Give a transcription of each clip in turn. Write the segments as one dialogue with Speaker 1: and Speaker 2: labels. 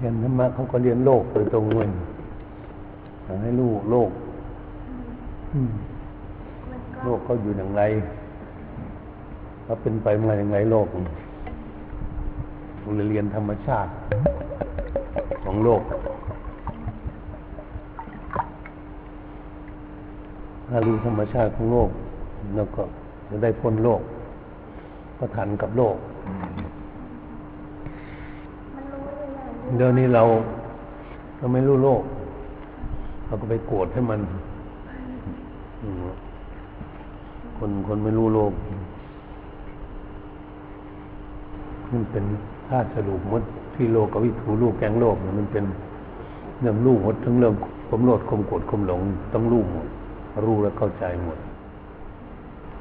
Speaker 1: เรียนธรรมะเขาก็เรียนโลกโดยตรงเลยอยากให้รู้โลกอืม
Speaker 2: มันก็
Speaker 1: โลกเขาอยู่อย่างไรเขาเป็นไปมาอย่างไรโลกเราเรียนธรรมชาติ ของโลกถ้ารู้ธรรมชาติของโลก แล้วก็จะได้พ้นโลกก็ทันกับโลก
Speaker 2: มันรู้ เดี๋
Speaker 1: ยวนี้เราเราไม่รู้โลก เราก็ไปโกรธให้มันคนคนไม่รู้โลกมันเป็นธาตุสรุปมดที่โลกกับวิถูลูกแกงโลกเนี่ยมันเป็นเรื่องรู้หมดทั้งเรื่องความโลดความโกรธความหลงต้องรู้หมดรู้แล้วเข้าใจหมด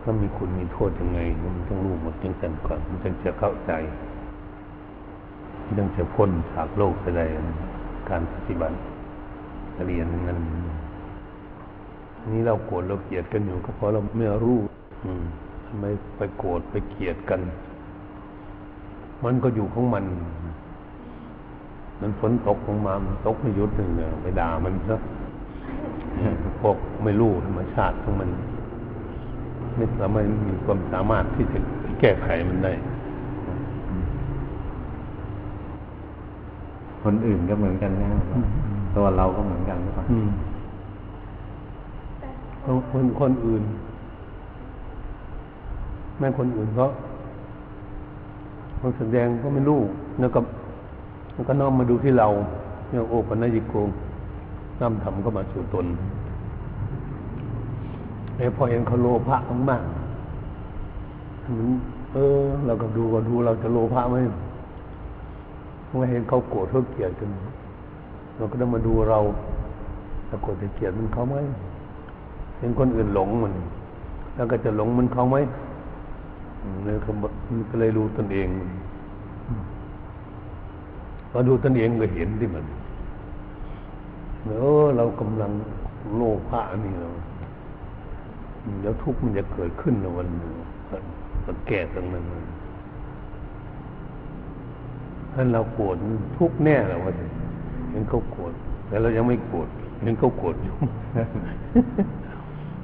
Speaker 1: ถ้ามีคุณมีโทษยังไงมันต้องรู้หมดจึงกันก่อนมันจึงจะเข้าใจ ยังจะพ้นจากโลกไปได้การปฏิบัติเรียนนั้นนี่เราโกรธเราเกลียดกันอยู่ก็เพราะเราไม่รู้ อืมทำไมไปโกรธไปเกลียดกัน มันก็อยู่ของมัน มันฝนตกลงมามันตกไม่หยุดหนึ่งเนี่ยไปด่ามันซะพวกไม่รู้ธรรมชาติของมันไม่สามารถมีความสามารถที่จะแก้ไขมันได้
Speaker 3: คนอื่นก็เหมือนกันนะตัวเราก็เหมือนกันหรือเปล่า
Speaker 1: อืม
Speaker 2: แต่
Speaker 1: คนคนคนอื่นแม่คนอื่นเขาเขาแสดงก็ไม่รู้แล้วก็แล้วก็น้อมมาดูที่เราเนี่ยโอปัญญิโกน้ำทำก็มาสู่ตนไอ้พอเห็นเขาโลภะมากๆมันเออ เราก็ดูก็ดูเราจะโลภะไหม เมื่อเห็นเขาโกรธเขาเกลียดกันเราก็ต้องมาดูเราถ้าโกรธจะเกลียดมันเขาไหมเห็นคนอื่นหลงมัน แล้วก็จะหลงมันเขาไหมเลยเขาบอกมันก็เลยรู้ตนเองมพอดูตนเองก็เห็นที่มันเออเรากำลังโลภะนี่เราอืมเดี๋ยวทุกข์มันจะเกิดขึ้นในวันหนึ่งแก้ตรงนั้น มันถ้าเราโกรธทุกแน่แล้วว่าเห็นเขาโกรธแต่เรายังไม่โกรธเห็นเขาโกรธอยู่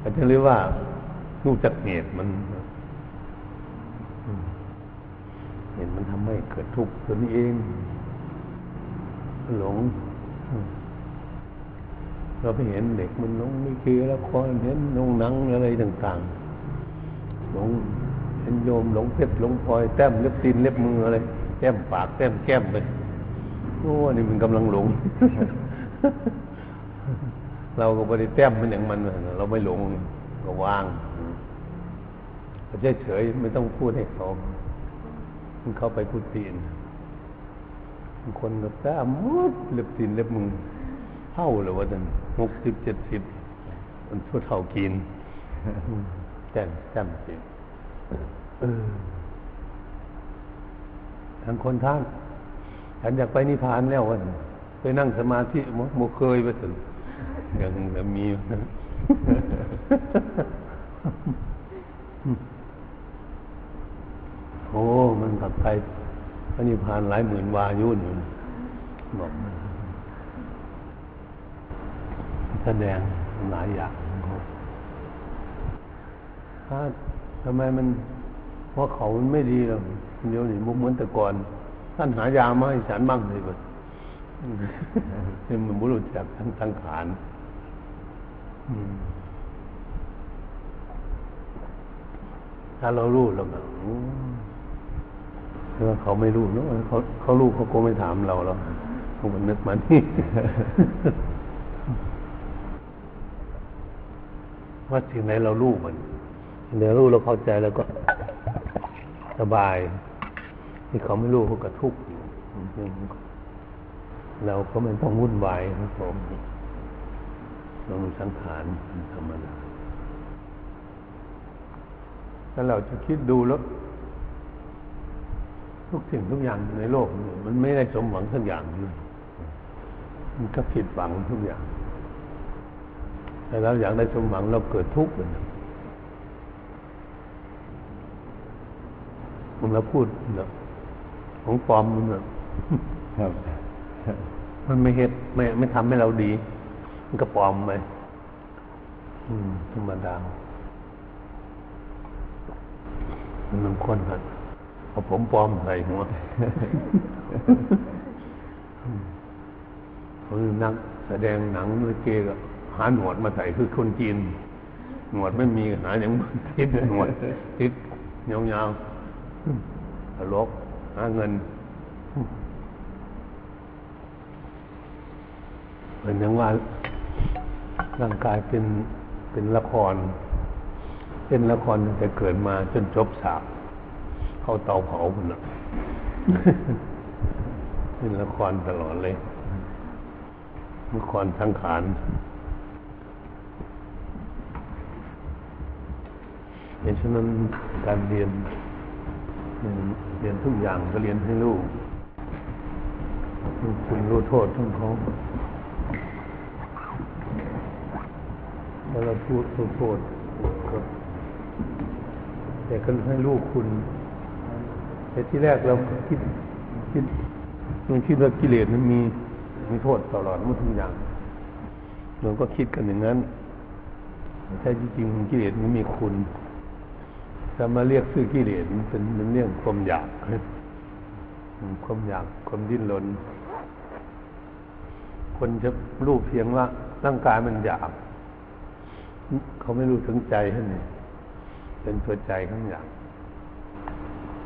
Speaker 1: อาจจะเรียกว่ารู้จักเหตุมันเห็นมันทำให้เกิดทุกข์ตัวนี้เองหลงเราไปเห็นเด็กมันหลงไม่เคือละครเห็นลงหนังอะไรต่างๆหลงเห็นโยมหลงเพชรหลงพลอยแต้มเล็บตีนเล็บมืออะไร แต้มปากแต้มแก้มไปโอ้นี่มันกำลังหลง เราก็ไม่ได้แต้มมันอย่างมันเราไม่หลงก็วางเฉยเฉยไม่ต้องพูดให้เขามันเข้าไปพูดตีนบางคนก็แต้มมุดเล็บตีนเล็บมือเท่าเลยว่าจันหกสิบเจ็ดสิบมันทั่วเท่ากินแต้มแต้มสิเออ ทางคนท่านฉันอยากไปนิพพานแล้ววันไปนั่งสมาธิโมเคยไปถึงยังมีนะโอ้ มันกับใครพระนิพพานหลายหมื่นวายุนอยู่นบอกแสดงหลายอย่างถ้าทำไมมันเพราะเขามันไม่ดีหรอก เดี๋ยวนี้มุกเหมือนแต่ก่อน ท่านหายามาให้ฉันบ้างเลยแบบนี่มันบุรุษจากทั้งสังขารถ้าเรารู้เราแต่ว่าเขาไม่รู้เนอะเขาเขารู้เขาก็ไม่ถามเราหรอกเขาก็นึกมานี่ว่าสิ่งไหนเรารู้มันสิ่งไหนรู้เราเข้าใจแล้วก็สบาย ที่เขาไม่รู้เขาก็ทุกข์อยู่เราก็ไม่ต้องวุ่นวายครับผมเราสังขารธรรมดาถ้าเราจะคิดดูแล้ว ทุกสิ่งทุกอย่างในโลก มันไม่ได้สมหวังสักอย่างเลยมันก็ผิดหวังทุกอย่างแต่เราอยากได้สมหวังเราเกิดทุกข์เลยผมเราพูดเนาะ ของปลอมมันเนาะ
Speaker 3: ครับ
Speaker 1: มันไม่เฮ็ดไม่ไม่ทำให้เราดี มันก็ปลอมไปอืมธรรมดามันมันคนหันเอาผมปลอมใส่หัวคือนักแสดงหนังลิเกก็หาหนวดมาใส่คือคนจีน หนวดไม่มีหาอย่างติดหนวดติดยาวๆตลก หาเงินเหมือนอย่างว่าร่างกายเป็นเป็นละครเป็นละครตั้งแต่เกิดมาจนจบฉากเข้าเตาเผาคนน่ะเป็นละครตลอดเลยละครทั้งขานเพราะฉะนั้นการเรียน เรียนทุกอย่างก็เรียนให้ลูกคุณรู้โทษทั้งเขาเวลาพูดรู้โทษก็แต่ก็ให้ลูกคุณแต่ที่แรกเราคิดคิดมันคิดว่ากิเลสมันมีมีโทษตลอดมันทุกอย่างเราก็คิดกันอย่างนั้นแต่จริงๆกิเลสมันมีคุณ จะมาเรียกชื่อกิเลสมันเป็นมันเรื่องความอยากความอยากความดิ้นรน คนจะรู้เพียงว่าร่างกายมันอยาก เขาไม่รู้ถึงใจท่านี่เป็นตัวใจข้างอยาก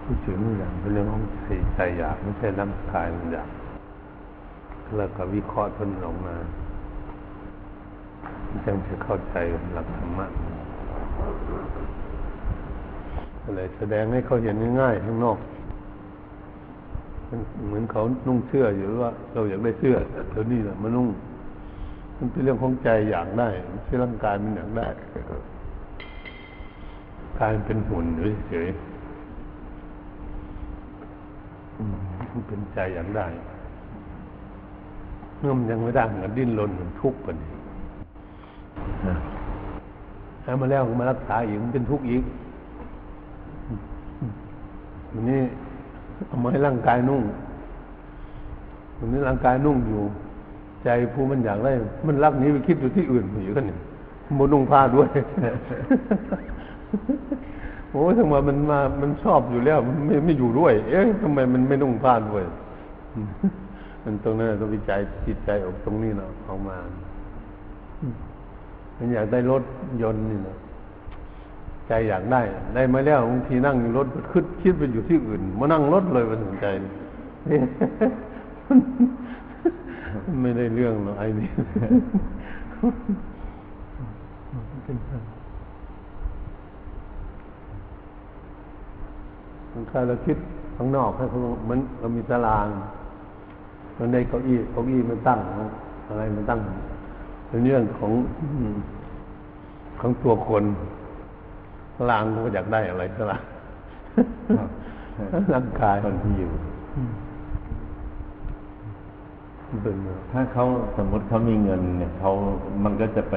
Speaker 1: ผู้ถึงอย่างเป็นเรื่องของใจใจอยากไม่ใช่ร่างกายมันอยากแล้วก็วิเคราะห์ทนออกมาจึงจะเข้าใจหลักธรรมะ อะไรแสดงให้เขาเห็นง่ายๆข้างนอก เหมือนเขานุ่งเสื้ออยู่ว่า เราอยากได้เสื้อแต่เดี๋ยวนี้แหละมันนุ่ง มันเป็นเรื่องของใจอยากได้ไม่ใช่ร่างกายมันอยากได้กายเป็นหุ่นเฉยๆมันเป็นใจอยากได้เมื่อมันยังไม่ได้มันดิ้นรนมันทุกข์ปนี่ให้มาแล้วมารักษาอีกมันเป็นทุกข์อีก วันนี้เอามาให้ร่างกายนุ่งวันนี้ร่างกายนุ่งอยู่ ใจผู้มันอยากได้ มันรักนี้ไปคิดอยู่ที่อื่นอยู่กันเนี่ยมันนุ่งผ้าด้วยโอ้ทำไมมันมา มันชอบอยู่แล้ว มันไม่ไม่อยู่ด้วย เอ๊ะทำไมมันไม่นุ่งผ้าด้วย มันตรงนั้นต้องวิจัยจิตใจออกตรงนี้เนาะเอามา มันอยากได้รถยนต์นี่นะ ใจอยากได้ ได้มาแล้วบางทีนั่งอยู่รถคิดคิดไปอยู่ที่อื่น มานั่งรถเลยมันสนใจไม่ได้เรื่องหรอกไอ้นี่ถ้าเราคิดข้างนอกให้เขามันเรามีตาราง มันในเก้าอี้เก้าอี้มันตั้ง อะไรมันตั้งเป็นเรื่องของของตัวคน ลางก็อยากได้อะไรก็ละร่างกาย
Speaker 3: คนที่อยู่ถ้าเขาสมมติเขามีเงินเนี่ยเขามันก็จะไป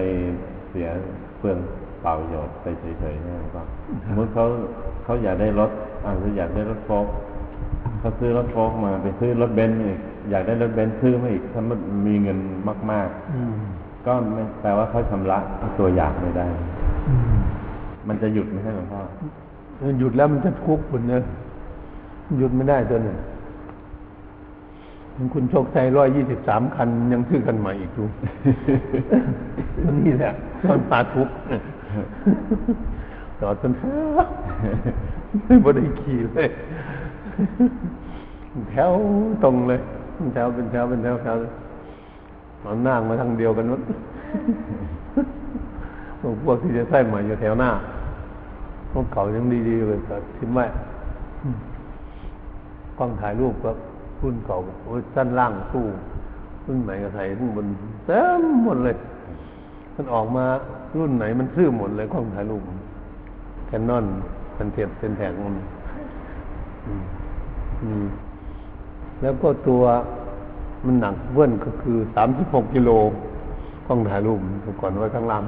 Speaker 3: เสียเปลืองเปล่าประโยชน์ไปเฉยๆนะครับสมมติเขาเขาอยากได้รถอาจจะอยากได้รถโฟล์เขาซื้อรถโฟล์มาไปซื้อรถเบนซ์อีกอยากได้รถเบนซ์ซื้อมาอีกถ้ามันมีเงินมาก ๆ ก็ไม่แปลว่าเขาชำระตัวอยากไม่ได้ มันจะหยุดไม่ใช่หลวงพ่อ
Speaker 1: หยุดแล้วมันจะทุกข์คุณเนี่ยหยุดไม่ได้ตัวหนึ่งคุณโชคชัยร้อยยี่สิบสามคันยังซื้อกันใหม่อีกดูนี่แหละตอนปาทุกข์ต่อจนไม่บได้ขี่เลย แถวตรงเลย แถวเป็นแถวเป็นแถวแถวมันนั่งมาทางเดียวกันหมด พวกที่จะใส่ใหม่อยู่แถวหน้าพวกเก่ายังดีๆเลยก็ทิ้งไว้กล้องถ่ายรูปก็รุ่นเก่าโอ้ยสั้นล่างสู้รุ่นไหนก็ใส่รุ่นบนเต็มหมดเลย มันออกมารุ่นไหนมันซื่อหมดเลยกล้องถ่ายรูปแคนนอนเป็นเทียบเป็นแถงมันแล้วก็ตัวมันหนักเวิ้นก็คือสามสิบหกกิโลกล้องถ่ายรูปก่อนไว้ข้างล่าง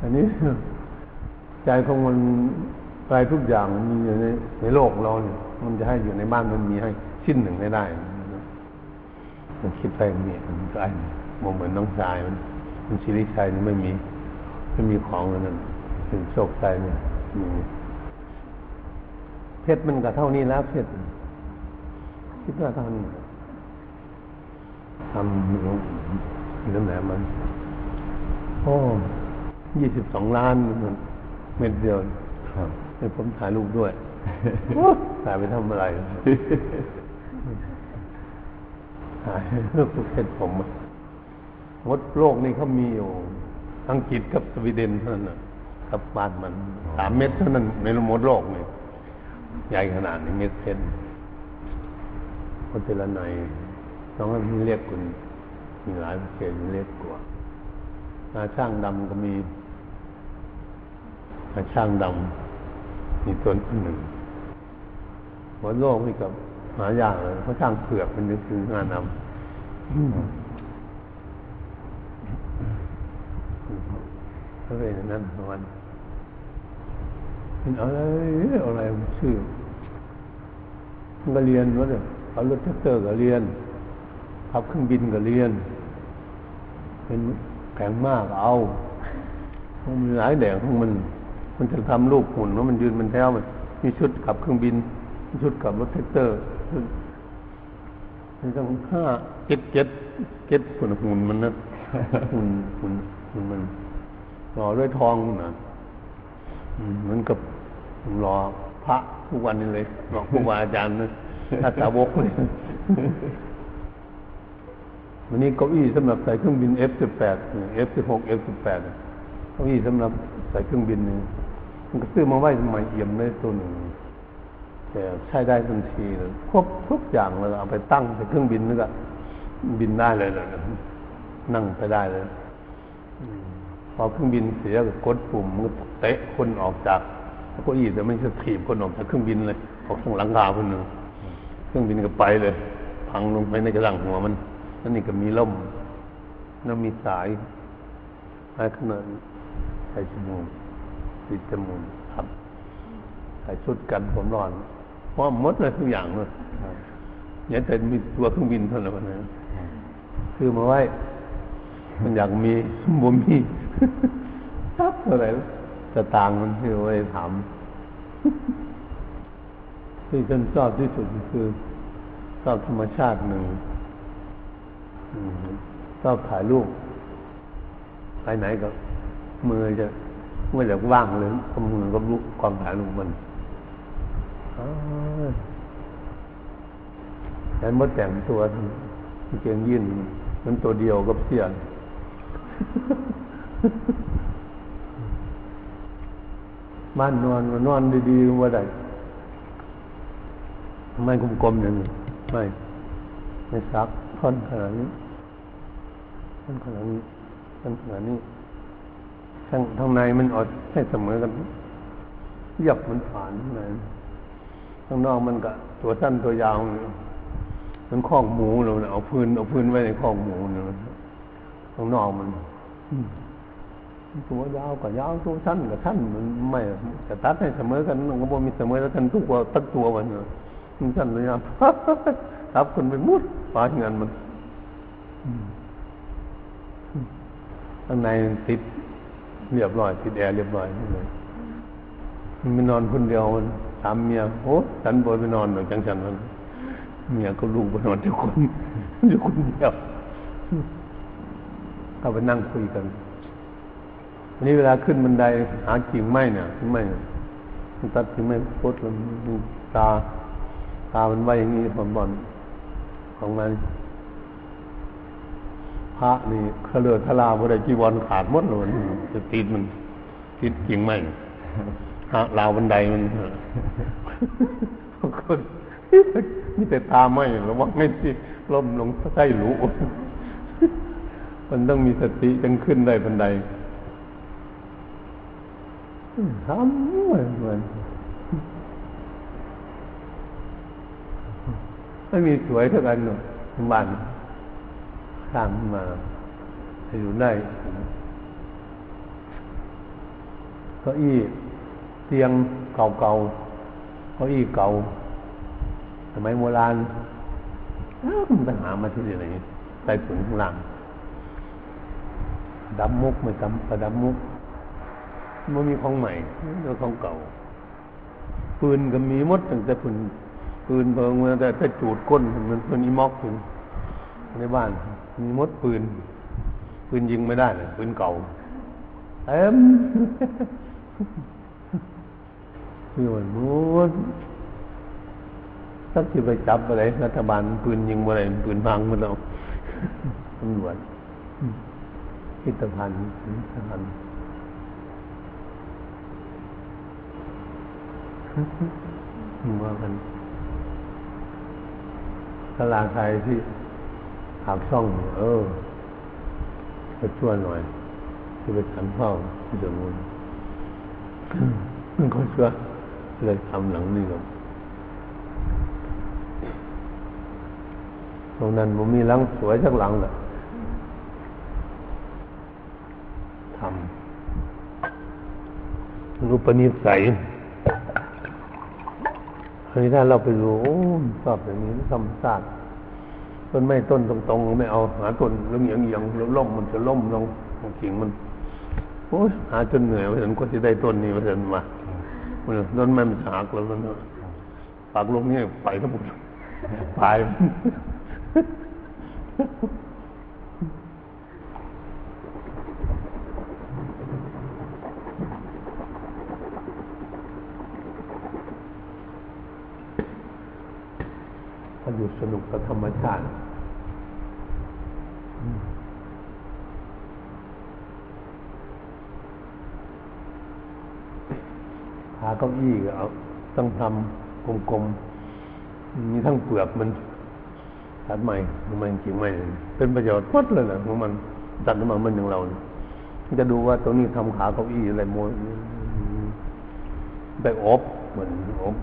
Speaker 1: อันนี้ใจของมันอะไรทุกอย่างมีอยู่ในในโลกเราเนี่ยมันจะให้อยู่ในบ้านมันมีให้ชิ้นหนึ่งไม่ได้มันคิดไปมีมันก็ไอ้มองเหมือนน้องชายมันมันชิริชัยนี่ไม่มีไม่มีของเลยนั่นถึงโชคใจเนี่ยเพชรมันก็เท่านี้แล้วเพชรคิดว่าเท่านี้ทำหลวงนั่นแหละมัน โอ้ยี่สิบสองล้านมันเม็ดเดียว
Speaker 3: ครับ
Speaker 1: ให้ผมถ่ายรูปด้วยถ่ายไปทำอะไรถ่ายรูปเพชรผมอะมดโลกนี่เขามีอยู่อังกฤษกับสวีเดนเท่านั้นน่ะกับบ้านมันสามเม็ดเท่านั้นในมดโลกนี่ใหญ่ขนาดนี้เม็ดเพชรคนเจรไนยน้องมันเรียกคุณมีหลายประเทศเรียกกว่า อาช่างดำก็มีอาช่างดำมีตัวหนึ่งหัวโลกนี่กับหายากเลยเพราะช่างเผือกมันจะคืองานดำก็เลยนั่นวันเป็นอะไรอะไรชื่อมันก็เรียนว่าเนี่ยเอารถแท็กเตอร์ก็เรียนขับเครื่องบินก็เรียน เป็น แข็งมากเอามันมีหลายแดงของมัน มันจะทำรูปหุ่นว่ามันยืนมันแถวมันมีชุดขับเครื่องบินมีชุดขับรถแท็กเตอร์ชุดมันต้องห้าเจ็ดเจ็ดเจ็ดหุ่นหุ่นมันนะหุ่นหุ่นหุ่นมันรอด้วยทองนะมเหมือนกับรอพระทุกวันนี้เลยรอครูบาอาจารย์นะถ้าสาวกเลย วันนี้เก้าอี้สำหรับใส่เครื่องบิน F18 F16 F18 เก้าอี้สำหรับใส่เครื่องบินนี่มันก็ซื้อมาไว้สมัยเอี่ยมเลยตัวหนึ่งแต่ใช้ได้ทันทีเลยครบทุกอย่างเลยเอาไปตั้งใส่เครื่องบินแล้วก็บินได้เลยเลยนั่งไปได้เลยพอเครื่องบินเสียก็กดปุ่มมันเตะคนออกจากเก้าอี้แต่ไม่จะถีบคนออกจากเครื่องบินเลยออกทางหลังคาคนหนึ่งเครื่องบินก็ไปเลย พังลงไปในกระดังหัวมัน นั่นนี่ก็มีล่มแล้วมีสายสายขนาดใส่จมูกติดจมูกครับใส่ชุดกันผมร้อนเพราะหมดเลยทุกอย่างเลยเนี่ยแต่มีตัวเครื่องบินเท่านั้นนะคือมาไว้ มันอยากมีบ่มีทับอะไรจะต่างมันคือไว้ถามที่ฉันชอบที่สุดคือชอบธรรมชาติหนึ่ง ชอบถ่ายรูปไปไหนก็ มือจะเมื่อจะว่างเลยก็มือก็รู้ความถ่ายรูปมันอ้าวแต่มดแต่งตัวเกียงยื่นมันตัวเดียวกับเสียนบ้านนอนนอนดีๆว่าได้ไม่กลมๆอย่างนี้ไม่ ไม่ซักท่อนขนาดนี้ ท่อนขนาดนี้ท่อนขนาดนี้ข้างข้างในมันอดให้เสมอกันเรียบมันผ่านข้างในข้างนอกมันก็ตัวสั้นตัวยาวเนี่ยมันคล้องหมูเราเนี่ยเอาพื้นเอาพื้นไว้ในคล้องหมูเนี่ยข้างนอกมันตัวยาวกับยาวตัวสั้นกับสั้นมันไม่จะตัดให้เสมอกันมันก็บ่มีเสมอแล้วกันทุกตัวตั้งตัวมันเนาะมันสั้นเลยอะทับคนไปมุดปาเงินมัน ข้างในติดเรียบร้อยติดแอร์เรียบร้อยนี่เลยมันไปนอนคนเดียวมันถามเมียโอ้ฉันบอยไปนอนหน่อยจังฉันมันเมียก็ลูกไปนอนเดียวคนอยู่คนเดียวเข้าไปนั่งคุยกันวันนี้เวลาขึ้นบันไดหากิ่งไม้เนี่ยกิ่งไม้เนี่ยมันตัดกิ่งไม้โคตรมันตาตามันไว้อย่างนี้ผมบอลของมันพ ระนี่เคลือทลาบริจีวรขาดมดเลยจะติดมันติดกิ่งไหมฮะราวบันไดมันคนมีแต่ตาไม่ระวังไม่ที่ล้มลงใต้หลูมันต้องมีสติจึงขึ้นได้บันไดทำเหมือนเหมือนไม่มีสวยเท่ากันหรอกบ้าน สร้างขึ้นมาให้อยู่ได้เก้าอี้เตียงเก่าเก่าเก้าอี้เก่าสมัยโบราณมันไปหามาที่ไหนใต้ถุนข้างล่างดำมุกไม่ดำประดำมุกมันมีของใหม่แล้วของเก่า ปืนก็มีมดตั้งแต่ปืนปืนเพิงมาแต่ถ้าจูดก้นมันมันอีม็อกถึงในบ้าน มีมดปืน ปืนยิงไม่ได้เลยปืนเก่าเต็มคือมันมดสักที่ไปจับอะไรรัฐบาลปืนยิงอะไรปืนพังมันเอาตำรวจพิพิธภัณฑ์พิพิธภัณฑ์ว่ากันตลาดไทยที่ หากช่อง เออไปช่วยหน่อยที่ไปทำข้าวที่สมุนมันก็ชื่อเลยทำหลังนี้ครับตรงนั้นมันมีหลังสวยสักหลังแหละทำรูปนิสัยเฮ้ถ้าเราไปดูโอ้ชอบอย่างนี้ธรรมชาติ ต้นไม้ต้นตรงๆไม่เอาหาต้นแล้วเอียงเอียงแล้วล่มมันจะล่มลงกิ่งมันโอ้ยหาจนเหนื่อยไปถึงก็จะได้ต้นนี้มาถึงมาต้นไม้มันหักแล้วมันปากลงนี่ไปทั้งหมดไปยถ้าอยู่สนุ กกับธรรมชาติหาเก้าอี้ก็เอาต้องทำกลมๆมีทั้งเปลือกมันตัดใหม่มันจริงไหมเป็นประโยชน์หมดเลยนะของมันตัดมามันอย่างเรา จะดูว่าตรงนี้ทำขาเก้าอี้อะไรโมไปอบเหมือนอบ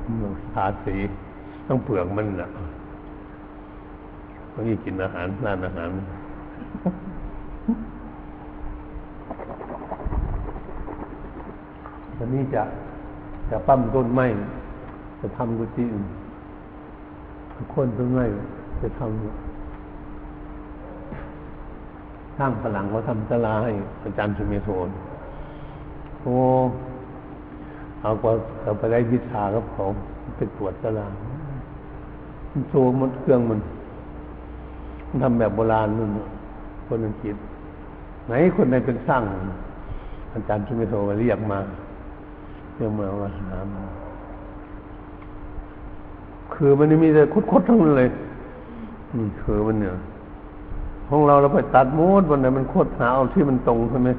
Speaker 1: ทาสีต้องเปลือกมันแหละ เก้าอี้กินอาหารร้านอาหารอันนี้จะจะปั้มต้นไม้จะทำกุฏิคนต้นไม้จะทำสร้างพลังเขาทำสลาให้อาจารย์สุเมโทนโอ้เอาก็เอาไปได้วิชากับเขาไปตรวจสลามันโซมันเครื่องมัน ทำแบบโบราณนู่นคนอังกฤษไหนคนไหนเป็นสร้าง อาจารย์สุเมโทมาเรียกมาเรียกมาว่าหามคือมันมีแต่คุดๆทั้งนั้นเลยนี่คือมันเนี่ยของเราเราไปตัดมูดวันไหนมันโคตรหาเอาที่มันตรงใช่ไหม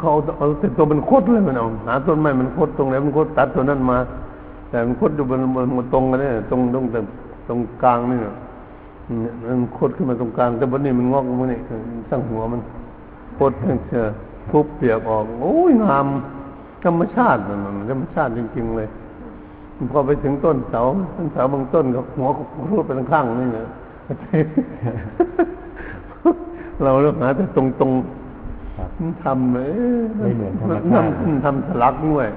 Speaker 1: เขาเอาแต่ตัวมันโคตรเลยมันเอาหาต้นไม้มันโคตรตรงไหนมันโคตรตัดตัวนั้นมา แต่มันโคตรอยู่บนบนตรงกันเนี่ยตรงตรงแต่ตรงกลางนี่ มันโคตรขึ้นมาตรงกลางแต่บนนี้มันงอกมันนี่สร้างหัวมันโคตรเชื่อทุบเปียกออก โอ้ยงามธรรมชาติมันธรรมชาติจริง ๆ เลยพอไปถึงต้นเสาต้นเสาบางต้นก็หัวก็รูดไปข้างๆนี่เนี่ยเราเลือกหาแต่ตรงตรงทำเลย
Speaker 3: ไม่เหมือนธรรมชาติ
Speaker 1: ทำสลักด้วย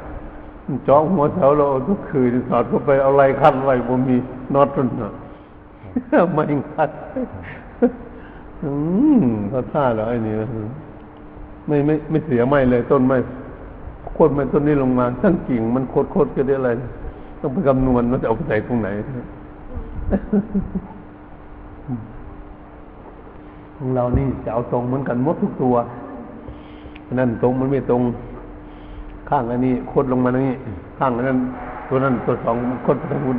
Speaker 1: เจาะหัวเสาเราทุกคืนสอดเข้าไปเอาอะไรคัดไว้ผมมีน็อตต้นเนาะ ไม่คัดอืมเขาท่าแล้วไอ้นี่ไม่ไม่ไม่เสียไม่เลยต้นไม้โคตรไม้ต้นนี้ลงมาทั้งกิ่งมันโคตรโคตรก็ได้อะไร ต้องไปคำนวณว่าจะเอาไปใส่ตรงไหนของเรานี่จะเอาตรงเหมือนกันหมดทุกตัวนั่นตรงมันไม่ตรง ข้างอันนี้โคตรลงมาตรงนี้ข้างอันนั้น ตัวนั้นตัวสองโคตรทั้งหุ่น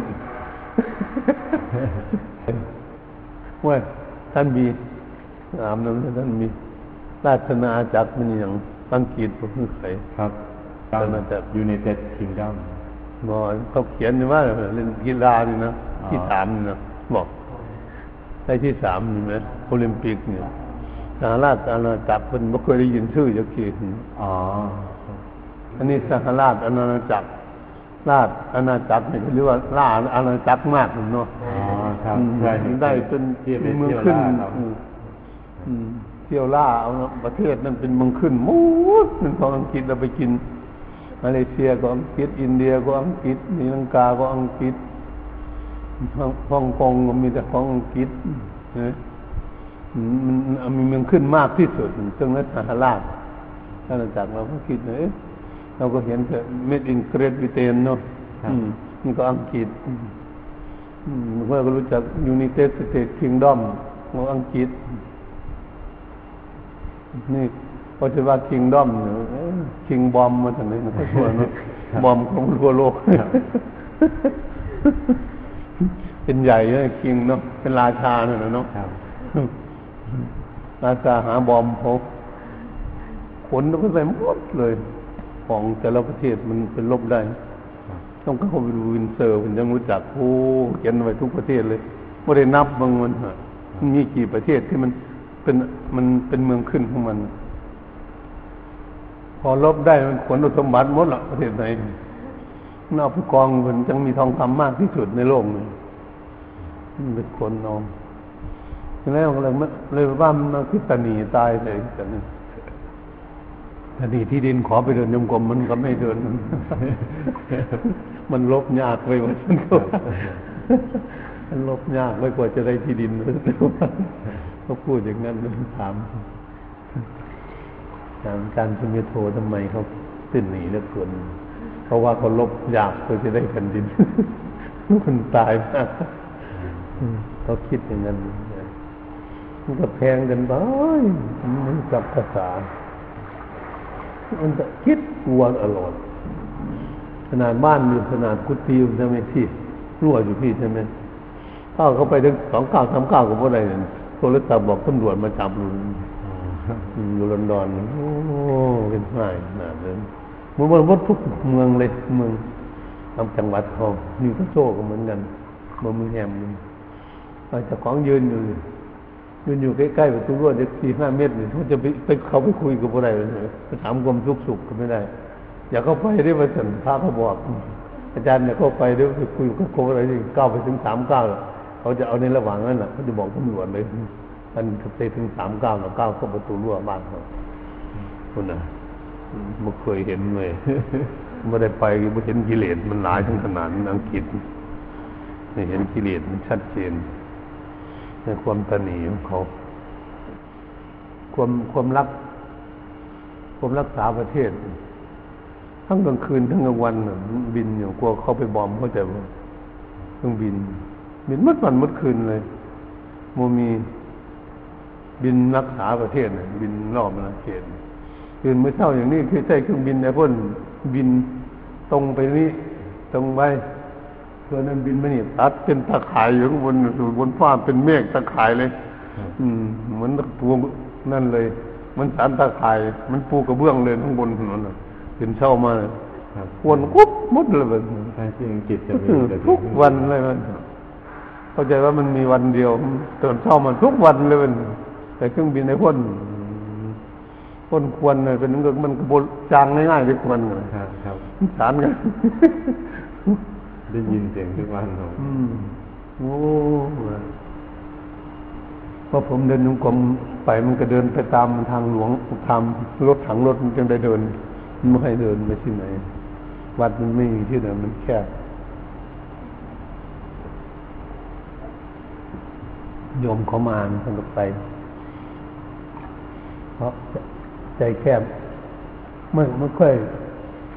Speaker 1: ว่าท่านมีอามนั้นท่านมีราชนาจักรมันอย่างอังกฤษผมเพิ่งเคย
Speaker 3: ครับ
Speaker 1: ราชนาจักร
Speaker 3: ยูเนเต็ดคิงดัม
Speaker 1: บอกเขาเขียนว่าเล่นกีฬานี่นะที่สามนี่นะบอกได้ที่สามนี่ไหมโอลิมปิกเนี่ยสหราชอาณาจักรเป็นไม่เคยได้ยินชื่อจักที
Speaker 3: อ๋อ
Speaker 1: อันนี้สหราชอาณาจักร ราชอาณาจักรเนี่ยเรียกว่าราชอาณาจักรมากเนาะ
Speaker 3: อ๋อครับใช่
Speaker 1: ได้เป็นเมืองขึ้นเที่ยวล่าเอาประเทศนั้นเป็นเมืองขึ้นมูดเป็นของอังกฤษเราไปกินมาเลเซียก็อังกฤษอินเดียก็อังกฤษศรีลังกาก็อังกฤษฮ่องกงก็มีแต่ของอังกฤษนะมันมันมันขึ้นมากที่สุดซึ่งรัฐสหราชถ้าเราจากเราก็คิดเลย เราก็เห็นแต่เม็ดอินเกรดบิเตนเนาะนี่ก็อังกฤษเมื่อก็รู้จักยูนิเต็ดสเตทคิงดอมของอังกฤษ นี่พอจะว่าคิงดอมเนี่ยคิงบอมมาจากไหนนะก็ส่วนบอมของทั่วโลก เป็นใหญ่เลยคิงเนาะเป็นราชาเนี่ยเนาะราชาหาบอมพบขนต้องไปหมดเลย ของแต่ละประเทศมันเป็นลบได้ ต้องเข้าไปดูวินเซอร์ผมยังรู้จักโอ้เขียนไว้ทุกประเทศเลยไม่ได้นับบางมันมีกี่ประเทศที่มันเป็นมันเป็นเมืองขึ้นของมัน พอลบได้มันขนอุสมบัติหมดละประเทศไหนนอกไปกองมันจังมีทองคำมากที่สุดในโลกเลยมันเป็นคนนองแล้วเลยเลยว่ามันคือตนีตายเลยแต่นี่ ตนีที่ดินขอไปเดินยมกลมมันก็ไม่เดิน มันลบยากไปว่าฉันก็มันลบยากไปกว่าจะได้ที่ดินเขาพูดอย่างนั้นถามถามการชุมโททำไมเขาตื่นหนีแล้วเกินเพราะว่าเขาลบยากเพื่อจะได้แผ่นดินมันตายมากเขาคิดอย่างนั้นมันก็แพงกันไปมันกับภาษา มันจะคิดกลัวอร่อยขนาดบ้านอยู่ขนาดกุฏิอยู่ใช่ไหมที่รั่วอยู่พี่ใช่ไหมถ้าเขาไปถึงสองเก้าสามเก้ากับอะไรเนี่ยโทรศัพท์บอกตำรวจมาจับอยู่ลอนดอนโอ้เป็นง่ายขนาดนั้นมันมันวัดทุกเมืองเลยเมืองทำจังหวัดเขานิวโซก็เหมือนกันเมืองมือแฮมอาจจะของยืนอยู่ ยืนอยู่ใกล้ๆประตูรั้วจะสี่ห้าเมตรเนี่ยเขาจะไปไปเขาไปคุยกับอะไรเลยไปถามความทุกข์สุขก็ไม่ได้ อยากเข้าไปได้มาสันพระเขาบอก อาจารย์อยากเข้าไปได้ไปคุยกับคนอะไรที่ก้าวไปถึงสามก้าวเขาจะเอาในระหว่างนั้นแหละเขาจะบอกตำรวจเลยท่านไปถึงสามก้าวแล้วก้าวเข้าประตูรั้วบ้านเขาคุณนะไม่เคยเห็นเลยไม่ได้ไปไม่เห็นกิเลสมันหลายทั้งขนาดอังกฤษไม่เห็นกิเลสมันชัดเจน ในความตนีของเขา ความความรัก ความรักษาประเทศ ทั้งกลางคืนทั้งกลางวันบินอยู่กลัวเขาไปบอมเขาจะเครื่องบิน บินมัดวันมัดคืนเลยโมมีบินรักษาประเทศบินรอบนาเขตคืนเมื่อเช้าอย่างนี้คือใช้เครื่องบินในพ่นบินตรงไปนี้ ตรงไป ตัวนั้นบินไม่นี่ตัดเป็นตะข่ายอยู่ข้างบนอยู่บนฟ้าเป็นเมฆตะข่ายเลย อืม เหมือนปูนั่นเลยมันสารตะข่าย มันปูกระเบื้องเลยข้างบนถนนขึ้นเช่ามาวนกุ๊บมุดเลยแบบ
Speaker 3: ที่อังกฤษจะมี
Speaker 1: ทุกวันเลยมันเข้าใจว่ามันมีวันเดียวตื่นเช้ามันทุกวันเลยมันแต่เครื่องบินในพ่นพ่นควรเลยเป็นเงินมันกระโบจางง่ายๆทุกวันเลยครับสารกัน
Speaker 3: ได้ยินเสียงทุกวันครับ
Speaker 1: โอ้พอผมเดินยงกลมไปมันก็เดินไปตามทางหลวงทางรถถังรถมันจึงได้เดินไม่ให้เดินไปที่ไหน วัดมันไม่มีที่เดินมันแคบโยมเขามาท่านก็ไป เพราะใจแคบไม่ไม่ค่อย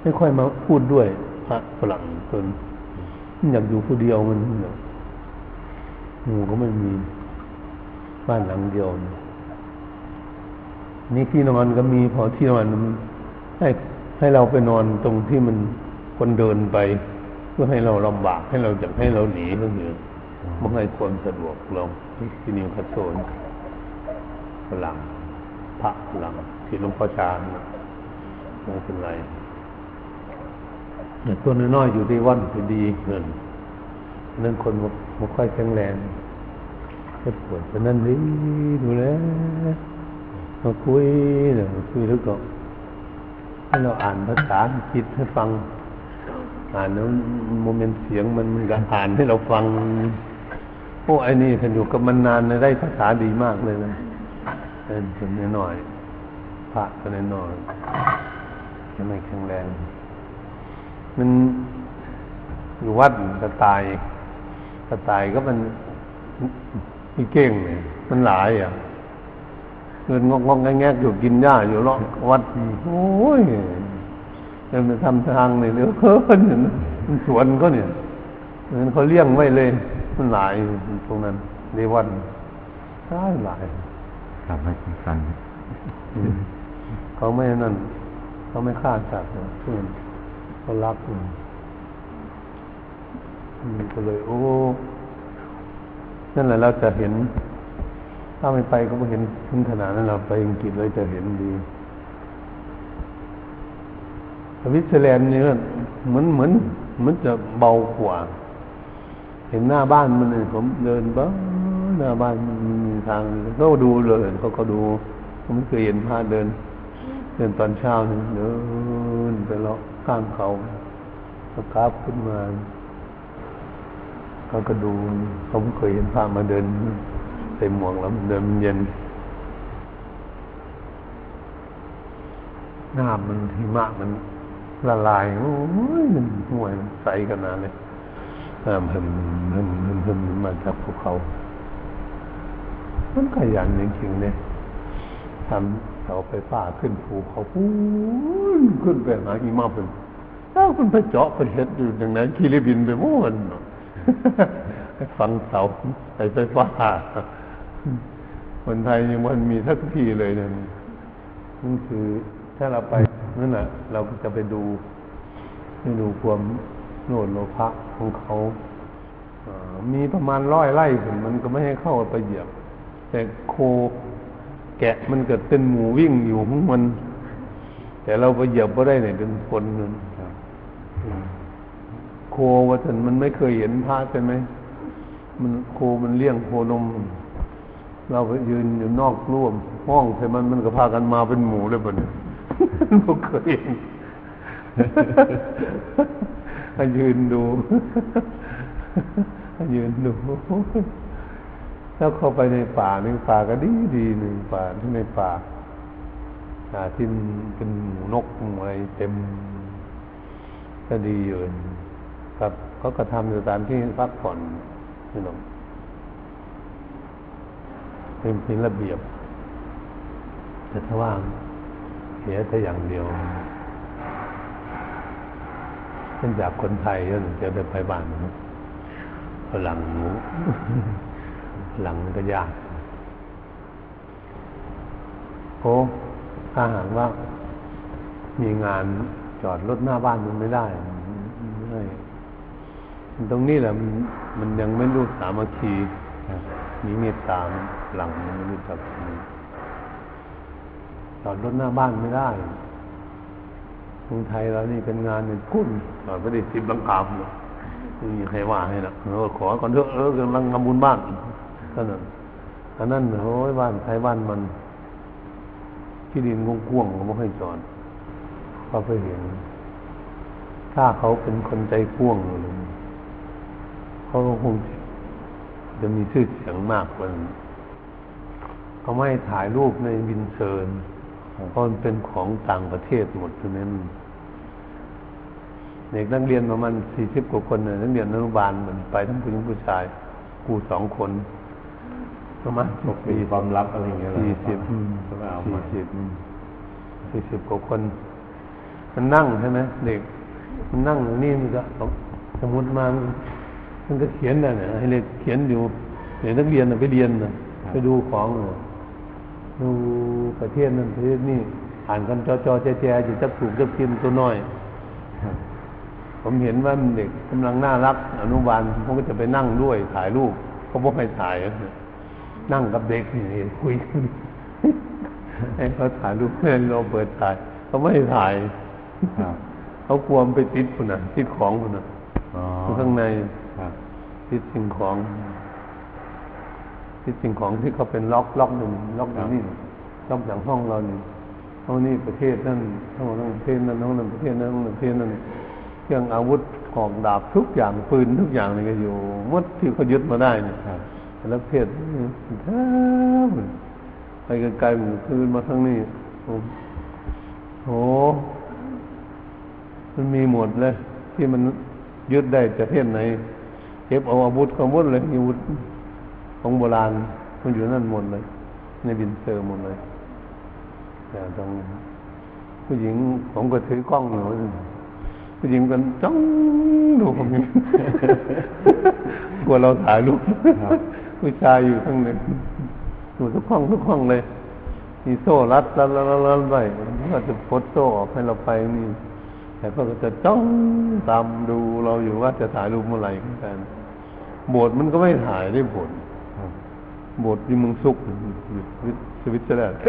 Speaker 1: ไม่ค่อยมาพูดด้วยพระฝรั่งจน อยากอยู่ผู้เดียวมันหมู่ก็ไม่มีบ้านหลังเดียวนี่ที่นอนก็มีพอที่นอนให้ให้เราไปนอนตรงที่มันคนเดินไป เพื่อให้เราลำบากให้เราอยากให้เราหนีก็คือมันให้ความสะดวกเราที่นิวคาสโซนพลังพระพลังที่หลวงพ่อชาไม่เป็นไร ตัวน้อยๆอยู่ที่วันที่ดีเงินนั่นคนมันค่อยแข็งแรงจะปวดแต่นั่นดีดูแลมาคุยเนี่ยคุยแล้วก็ให้เราอ่านภาษาคิดให้ฟัง อ่านแล้วโมเมนต์เสียงมันมันก็อ่านให้เราฟังโอ้ไอ้นี่ฉันอยู่กับมันนานได้ภาษาดีมากเลยนะเป็นคนน้อยพระคนน้อยจะไม่แข็งแรง มันอยู่วัดกระตายกระตายก็มันมีเก่งเนี่ยมันหลายอะเงินงอกงอกแงกอยู่กินหญ้าอยู่รอบวัดโอ้ยเดินไปทำทางเนี่ยเดี๋ยวเพิ่นเห็นมันสวนก็เนี่ยเหมือนเขาเลี้ยงไว้เลย มันหลายตรงนั้นในวัดหลายหลาย
Speaker 3: ทำให้ฟัน
Speaker 1: อืมเขาไม่นั่น เขาไม่ฆ่าสัตว์นะเพื่อน เขารักมันอืมก็เลยโอ้นั่นแหละเราจะเห็น ถ้าไม่ไปก็ไม่เห็นถึงขนาดนั้นเราไปอังกฤษเลยจะเห็นดีสวิตเซอร์แลนด์เนี่ยเหมือนเหมือนเหมือนจะเบากว่า เห็นหน้าบ้านมันเลยผมเดินบ้าหน้าบ้านมีทางก็ดูเลยเขาก็ดูผมเคยเห็นพาเดิน เดินตอนเช้านี่เดินไปเลาะ ข้างเขาก็กราบขึ้นมาเขาก็ดูเขาไม่เคยเห็นพามาเดินใส่หมวกแล้วเดินมันเย็นหน้ามันหิมะมันละลายโอ้ยมันห่วยใสขนาดเลยน้ำเพิ่มเพิ่มเพิ่มเพิ่มมาจากภูเขา มันขยันจริงๆเนี่ยทำ เสาไฟฟ้าขึ้นภูเขาปูนขึ้นไปหาหิมะเป็นแล้วมันไปเจาะไปเห็ดอยู่อย่างนั้นคีริบินไปหมดฟังเสาไฟไฟฟ้าคนไทยยังมันมีทักทีเลยเนี่ยนั่นคือถ้าเราไปนั่นแหละเราก็จะไปดูไปดูความโนดโลภะของเขาอมีประมาณร้อยไร่ผมมันก็ไม่ให้เข้าไปเหยียบ แต่โค แกะมันเกิดเป็นหมูวิ่งอยู่ของมัน แต่เราไปเหยียบก็ได้เนี่ยเป็นคนนึงอืมโคว่าท่านมันไม่เคยเห็นพระใช่ไหมมันโคมันเลี้ยงโคนม เราไปยืนอยู่นอกร่วม ห้องใช่มันมันก็พากันมาเป็นหมูเลยปะเนี่ยเราเคยเห็นยืนดูยืนดู แล้วเข้าไปในป่าหนึ่งป่าก็ดีดีหนึ่งป่าที่ในป่าอาที่เป็นหมูนกอะไรเต็มก็ดีอยู่ครับเขาก็ทำอยู่ตามที่พักผ่อนนี่น้องเป็นเป็นระเบียบ แต่ถ้าว่างเสียแต่อย่างเดียวเช่นจากคนไทยก็จะได้ไปบ้านฝรั่งหนู หลังก็ยากโอ้ถ้าหากว่า มีงานจอดรถหน้าบ้านมันไม่ได้ไม่ตรงนี้แหละมันมันยังไม่รู้สามัคคีมีเมตตาหลังมันไม่รู้จักจอดรถหน้าบ้านไม่ได้เมืองไทยเรานี่เป็นงานเป็นกุ้นจอดไม่ได้สิบลังคาเลยไม่มีใครว่าให้หรอกเออขอก่อนเถอะเออกำลังทำบุญบ้าน เท่านั้นอันนั้นโอ้ยบ้านไทยบ้านมัน ที่ดินกว้างๆก็ไม่ให้จอดเขาไปเห็น ถ้าเขาเป็นคนใจกว้างเลยเขาก็คงจะมีชื่อเสียงมากกว่านั้นเขาไม่ถ่ายรูปในวินเซิร์นเพราะมันเป็นของต่างประเทศหมดทั้งนั้นเด็กนักเรียนประมาณสี่สิบกว่าคนเนี่ยนักเรียนอนุบาลมันไปทั้งผู้หญิงผู้ชายกูสองคน ประมาณหกปี
Speaker 3: มีความลับอะไรอย่างเงี้ยเหรอ
Speaker 1: สี่สิบ
Speaker 3: ก็ไม่เอา
Speaker 1: สี่
Speaker 3: มา
Speaker 1: สิบสี่สิบกว่าคน มันนั่งใช่ไหมเด็ก มันนั่งอย่างนี้มันก็เอาสมุดมามันมันก็เขียนน่ะเนี่ยให้เด็กเขียนอยู่เด็กนักเรียนน่ะไปเรียนน่ะไปดูของน่ะดูประเทศนั้นประเทศนี้อ่านกันจอจอแจแจอยู่จักถูกจักพิมตัวน้อยผมเห็นว่าเด็กกำลังน่ารัก อนุบาลผมก็จะไปนั่งด้วยถ่ายรูปเขาบอกให้ถ่ายอะ นั่งกับเด็กนี่คุยกันให้เขาถ่ายรูปเพื่อนเราเปิดถ่ายเขาไม่ให้ถ่าย
Speaker 3: ครับ
Speaker 1: เขากลัวมันไปติดปุ่นน่ะติดของปุ่นน่ะ
Speaker 3: อ๋อ
Speaker 1: อยู่ข้างใน
Speaker 3: ครับ
Speaker 1: ติดสิ่งของติดสิ่งของที่เขาเป็นล็อกล็อกหนึ่งล็อกอย่างนี้ล็อกอย่างห้องเรานี่ห้องนี้ประเทศนั่นห้องนั้นประเทศนั้นห้องนั้นประเทศนั้นห้องนั้นประเทศนั้นเครื่องอาวุธของดาบทุกอย่างปืนทุกอย่างนี่ก็อยู่หมดที่เขายึดมาได้เนี่ย
Speaker 3: ครับ
Speaker 1: แต่ละเทศแทบไปไกลๆหมู่คืนมาทั้งนี้โอ้มันมีหมดเลย ที่มันยึดได้ประเทศไหนเก็บเอาอาวุธของหมดเลยมีอาวุธของโบราณมันอยู่นั่นหมดเลย ในบินเซอร์หมดเลยแต่ต้องผู้หญิงผมก็ถือกล้องอยู่ผู้หญิงกันจ้องดูผมนี่กลัวเราถ่ายรูป ผู้ชายอยู่ทั้งหนั้นดูทุกห้องทุกห้องเลย มีโซ่รัดรัดรัดรัดไว้ก็จะปลดโซ่ออกให้เราไปนี่ แต่เขาก็จะจ้องตามดูเราอยู่ว่าจะถ่ายรูปเมื่อไหร่กันโบสถ์มันก็ไม่ถ่ายได้โบสถ์โบสถ์ที่มึงซุกสวิตเซอร์แลนด์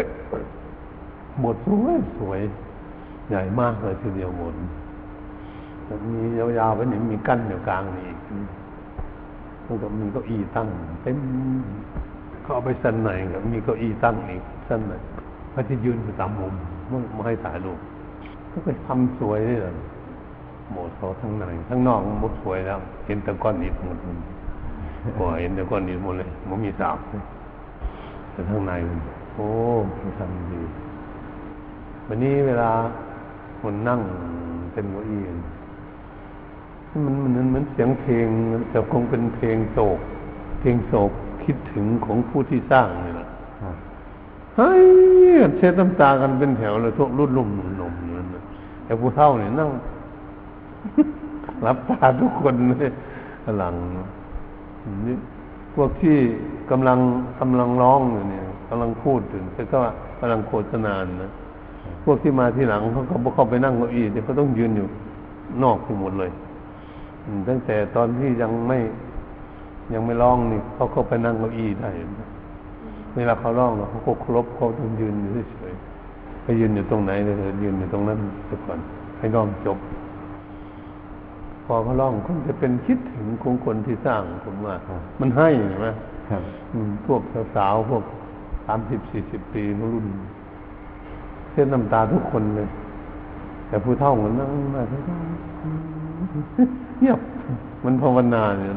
Speaker 1: โบสถ์สวยสวย ใหญ่มากเลยทีเดียวโบสถ์มียาวๆไปนี่มีกั้นอยู่กลางนี่ มันก็มีเก้าอี้ตั้งเต็มเขาเอาไปสั้นไหนกับมีเก้าอี้ตั้งอีกสั้นไหนเขาจะยืนอยู่ตามมุมไม่ให้ถ่ายรูปก็ไปทำสวยเลยโบสถ์เขาทั้งในทั้งนอกมันสวยแล้วเห็นแต่ก้อนอิฐหมดมันโอ้เห็นแต่ก้อนอิฐหมดเลยมันมีสาบแต่ข้างในมันโอ้ทำดีวันนี้เวลาคนนั่งเป็นเก้าอี้ มันมันเหมือนเสียงเพลงแต่คงเป็นเพลงโศก เพลงโศกคิดถึงของผู้ที่สร้างนี่แหละเฮ้ยเช็ดน้ำตากันเป็นแถวเลยทุกรุ่นลุ่มหนุ่มนั่นแต่ผู้เฒ่าเนี่ยนั่งรับตาทุกคนเลยหลังนี่พวกที่กำลังกำลังร้องอยู่เนี่ยกำลังพูดถึงแต่ก็กำลังโฆษณานะพวกที่มาที่หลังเขาก็เข้าไปนั่งเก้าอี้แต่เขาต้องยืนอยู่นอกที่หมดเลย ตั้งแต่ตอนที่ยังไม่ยังไม่ร้องนี่เขาเข้าไปนั่งเก้าอี้ได้เวลาเขาร้องเขาก็ครบเขาต้องยืนอยู่เฉยๆไปยืนอยู่ตรงไหนเลยยืนอยู่ตรงนั้นไปก่อนให้ร้องจบ พอเขาร้องคงจะเป็นคิดถึงของคนที่สร้างผมว่ามันให้ใช่ไหมพวกสาวๆพวกสามสิบสี่สิบปีรุ่นเส้นน้ำตาทุกคนเลย แต่ผู้เฒ่ามันนั่งมาทุก เงียบ มันภาวนาเนี่ย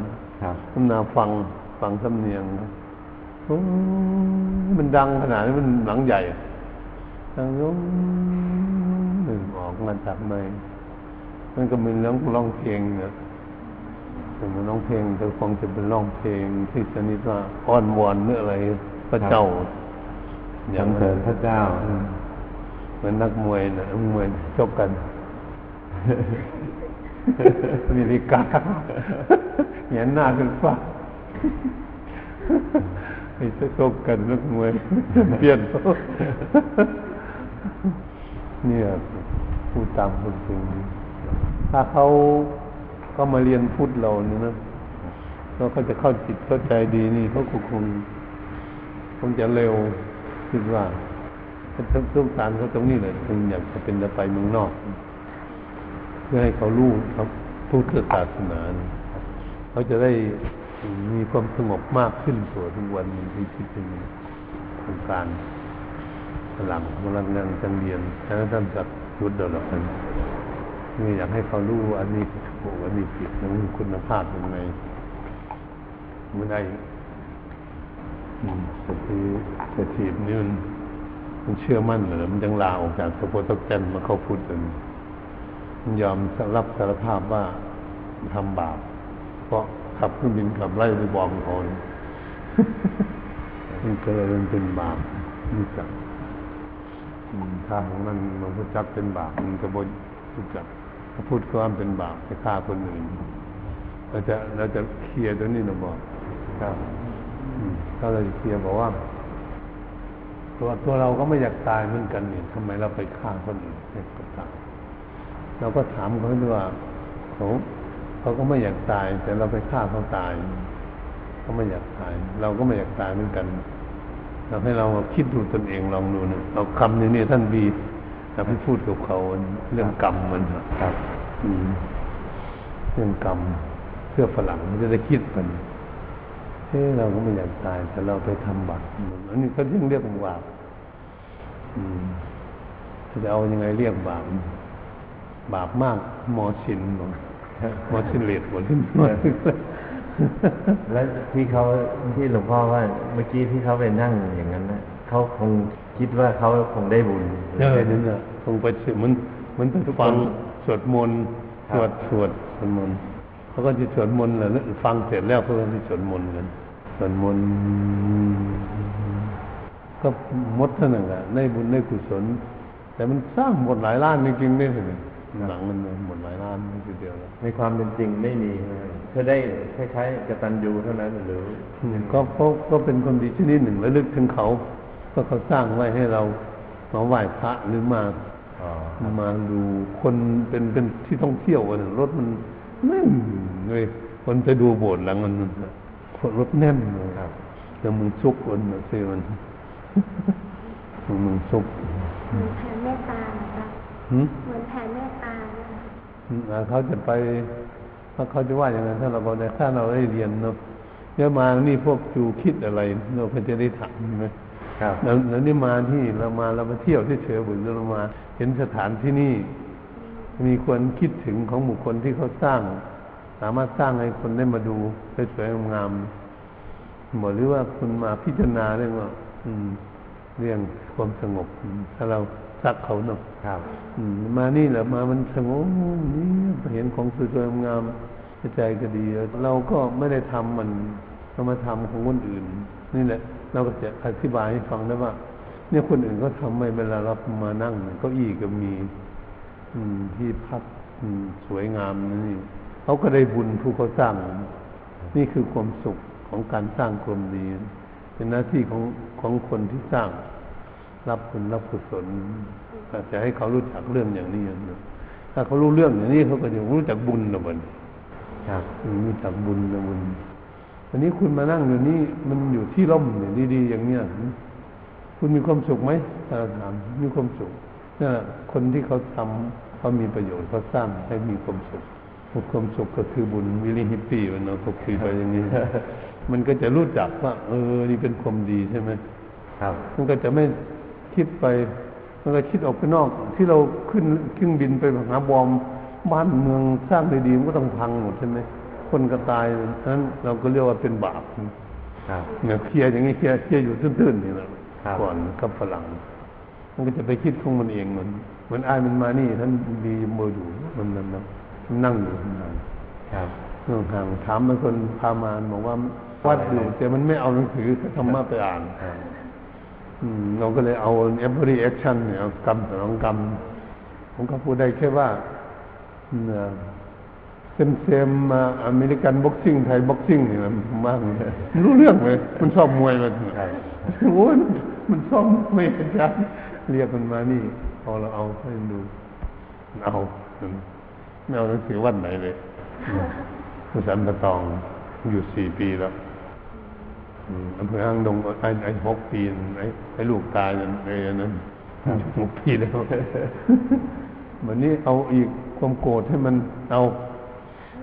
Speaker 1: ภาวนาฟังฟังสำเนียงมันดังขนาดนี้มันหลังใหญ่ดังยงหนึ่งออกมาจากในมันก็เป็นเรื่องร้องเพลงเนี่ยเป็นร้องเพลงแต่คงจะเป็นร้องเพลงที่ชนิดว่าอ้อนวอนเนื้ออะไรพระเจ้า
Speaker 3: อย่างเถิดพระเจ้า
Speaker 1: เหมือนนักมวยนะนักมวยชกกัน มีริกาเห็นหน้าขึ้นฟ้าไปชกกันนักมวยเปลี่ยนเนี่ยพูดตามคนจริงถ้าเขาเขามาเรียนพุทธเราเนี่ยนะแล้วเขาจะเข้าจิตเข้าใจดีนี่เขาคงคงจะเร็วคิดว่าต้องการเขาตรงนี้เลยคงอยากจะเป็นจะไปเมืองนอก พื่อให้เขารู้ครับพุทธศาสนาเขาจะได้มีความสงบมากขึ้นตัวทุกวันที่คิดถึงโครงการหลังกำลังยังจังเรียนท่านจัดชุดเดียวกันนี่อยากให้เขารู้อันนี้ถูกอันนี้ผิดนั้นคุณภาพยังไงไม่ได้สติสตินี่มันมันเชื่อมั่นเหรอมันยังลาออกจากสโพตแกนมาเข้าพุทธมัน ยอมรับสารภาพว่าทำบาปเพราะขับเครื่องบินขับไล่ไปบอมเขามันก็เลยเป็นบาปนี่จักถ้าของนั้นมันก็จักเป็นบาปมันก็บนรู้จักถ้าพูดความเป็นบาปไปฆ่าคนอื่นเราจะเราจะเคลียร์ตัวนี้เราบอกครับถ้าเราจะเคลียร์บอกว่าตัวตัวเราก็ไม่อยากตายเหมือนกันนี่ทำไมเราไปฆ่าคนอื่นก เราก็ถามเขาด้วยว่าเขาเขาก็ไม่อยากตาย แต่เราไปฆ่าเขาตายเขาไม่อยากตาย เราก็ไม่อยากตายเหมือนกันเราให้เราคิดดูตนเองลองดูนะเอาคำนี้เนี่ยท่านบีเราไปพูดกับเขาเรื่องกรรมมันครับเรื่องกรรมเพื่อฝรั่งมันจะได้คิดมันเฮ้เราก็ไม่อยากตาย แต่เราไปทำบาปอันนี้ก็ยิ่งเรียกบาปจะเอายังไงเรียกบาป บาปมากมอชินบอกมอชินเลดหมดที่
Speaker 3: แล้วที่เขาที่หลวงพ่อว่าเมื่อกี้ที่เขาไปนั่งอย่างนั้นนะเขาคงคิดว่าเขาคงได้บุญ
Speaker 1: เออนั่นแหละคงไปเหมือนเหมือนไปฟังสวดมนต์สวดสวดสวดมนต์เขาก็จะสวดมนต์แหละฟังเสร็จแล้วเขาก็จะสวดมนต์กันสวดมนต์ก็หมดเท่านั้นแหละได้บุญได้กุศล แต่มันสร้างหมดหลายล้านจริงๆได้เลย หนังมันหมดหลายล้านนี่ทีเดียวแล้ว
Speaker 3: ในความเป็นจริงไม่มีเธอได้คล้ายๆกตัญญูเท่านั้นหรือ
Speaker 1: ก็ก็ก็เป็นความดีชนิดหนึ่งระลึกถึงเขาก็เขาสร้างไว้ให้เรามาไหว้พระหรือมา
Speaker 3: อ๋อ
Speaker 1: มาดูคนเป็นเป็นที่ท่องเที่ยวกันรถมันแน่นเลยคนไปดูโบสถ์หลังมันคนรถแน่นเลย
Speaker 3: ครับ
Speaker 1: แต่มึงซุกคนน่ะสิมันมึงซุก
Speaker 2: เหมือนแผ่เมตตานะคะ
Speaker 1: หืม
Speaker 2: เหมือนแผ่เม
Speaker 1: เขาจะไปถ้าเขาจะว่าอย่างนั้นถ้าเราบอกในถ้าเราได้เรียนเนาะเดี๋ยวมานี่พวกจูคิดอะไรเราก็จะได้ถามใช่ไหม
Speaker 3: ครับ
Speaker 1: แล้วแล้วนี่มาที่เรามาเรามาเที่ยวที่เฉยบุญเรามา เห็นสถานที่นี่ มีควรคิดถึงของบุคคลที่เขาสร้าง สามารถสร้างให้คนได้มาดูสวยๆงามๆบอกหรือว่าคุณมาพิจารณาเรื่องว่าอืมเรื่องความสงบอืมถ้าเรา ซักเขาเนาะ
Speaker 3: ครับ
Speaker 1: อืมมานี่แหละมามันสงบนี่เห็นของสวยๆงามๆใจก็ดี เราก็ไม่ได้ทำมันเรามาทำของคนอื่น นี่แหละ เราก็จะอธิบายให้ฟังได้ว่า เนี่ยคนอื่นก็ทำไม่เวลาเรามานั่งเนี่ยเก้าอี้ก็มี อืม ที่พักอืม สวยงามนี่เขาก็ได้บุญผู้เขาสร้าง นี่คือความสุขของการสร้างความดีเป็นหน้าที่ของของคนที่สร้าง รับผลรับกุศลอาจจะให้เขารู้จักเรื่องอย่างนี้นะถ้าเขารู้เรื่องอย่างนี้เขาก็จะรู้จักบุญนะบัน
Speaker 3: ครับ
Speaker 1: รู้จักบุญนะบุญวันนี้คุณมานั่งอยู่นี่มันอยู่ที่ร่มเนี่ยดีๆอย่างเนี้ยคุณมีความสุขไหมถ้าเราถามมีความสุขนั่นแหละคนที่เขาทำเขามีประโยชน์เขาสร้างให้มีความสุขความสุขก็คือบุญวิริฮิปปี้มันเราถกคุยไปอย่างนี้ มันก็จะรู้จักว่า เออ นี่เป็นความดีใช่ไหม
Speaker 3: ครับ
Speaker 1: มันก็จะไม่ คิดไปมันก็คิดออกไปนอก ที่เราขึ้นเครื่องบินไปหาบอมบ้านเมืองสร้างดีๆมันก็ต้องพังหมดใช่ไหมคนก็ตายฉะนั้นเราก็เรียกว่าเป็นบาป
Speaker 3: ครับ
Speaker 1: เนี่ยเคลียร์อย่างนี้เคลียร์เคลียร์อยู่ตื้นๆนี่แหละ
Speaker 3: ครับ
Speaker 1: ก่อนกับฝรั่งมันก็จะไปคิดของมันเองเหมือนเหมือนอายมันมานี่ท่านดีมืออยู่มันมันมันนั่งอยู่นาน
Speaker 3: ครับ
Speaker 1: นั่งห่างถามบางคนพามาบอกว่าวัดอยู่แต่มันไม่เอาหนังสือธรรมะไปอ่าน
Speaker 3: อ่า
Speaker 1: อืม เราก็เลยเอา every action เนี่ยเอากรรมสองกรรม ผมก็พูดได้แค่ว่าเซมเซมมาอเมริกันบ็อกซิ่งไทยบ็อกซิ่งเนี่ยมันมากเลยรู้เรื่องเลย มันชอบมวยมัน
Speaker 3: ใช่
Speaker 1: โอ้ยมันชอบมวยอาจารย์เรียกมันมานี่พอเราเอาให้มันดูเอาไม่เอาหนังสือวันไหนเลยภาษาตะตองอยู่สี่ปีแล้ว อืมอำเภอห้างดงไอ้ไอ้หกปีนั่นไอ้ไอ้ลูกตายนั่นไอ้อันนั้นหกปีแล้ววันนี้เอาอีกความโกรธให้มันเอา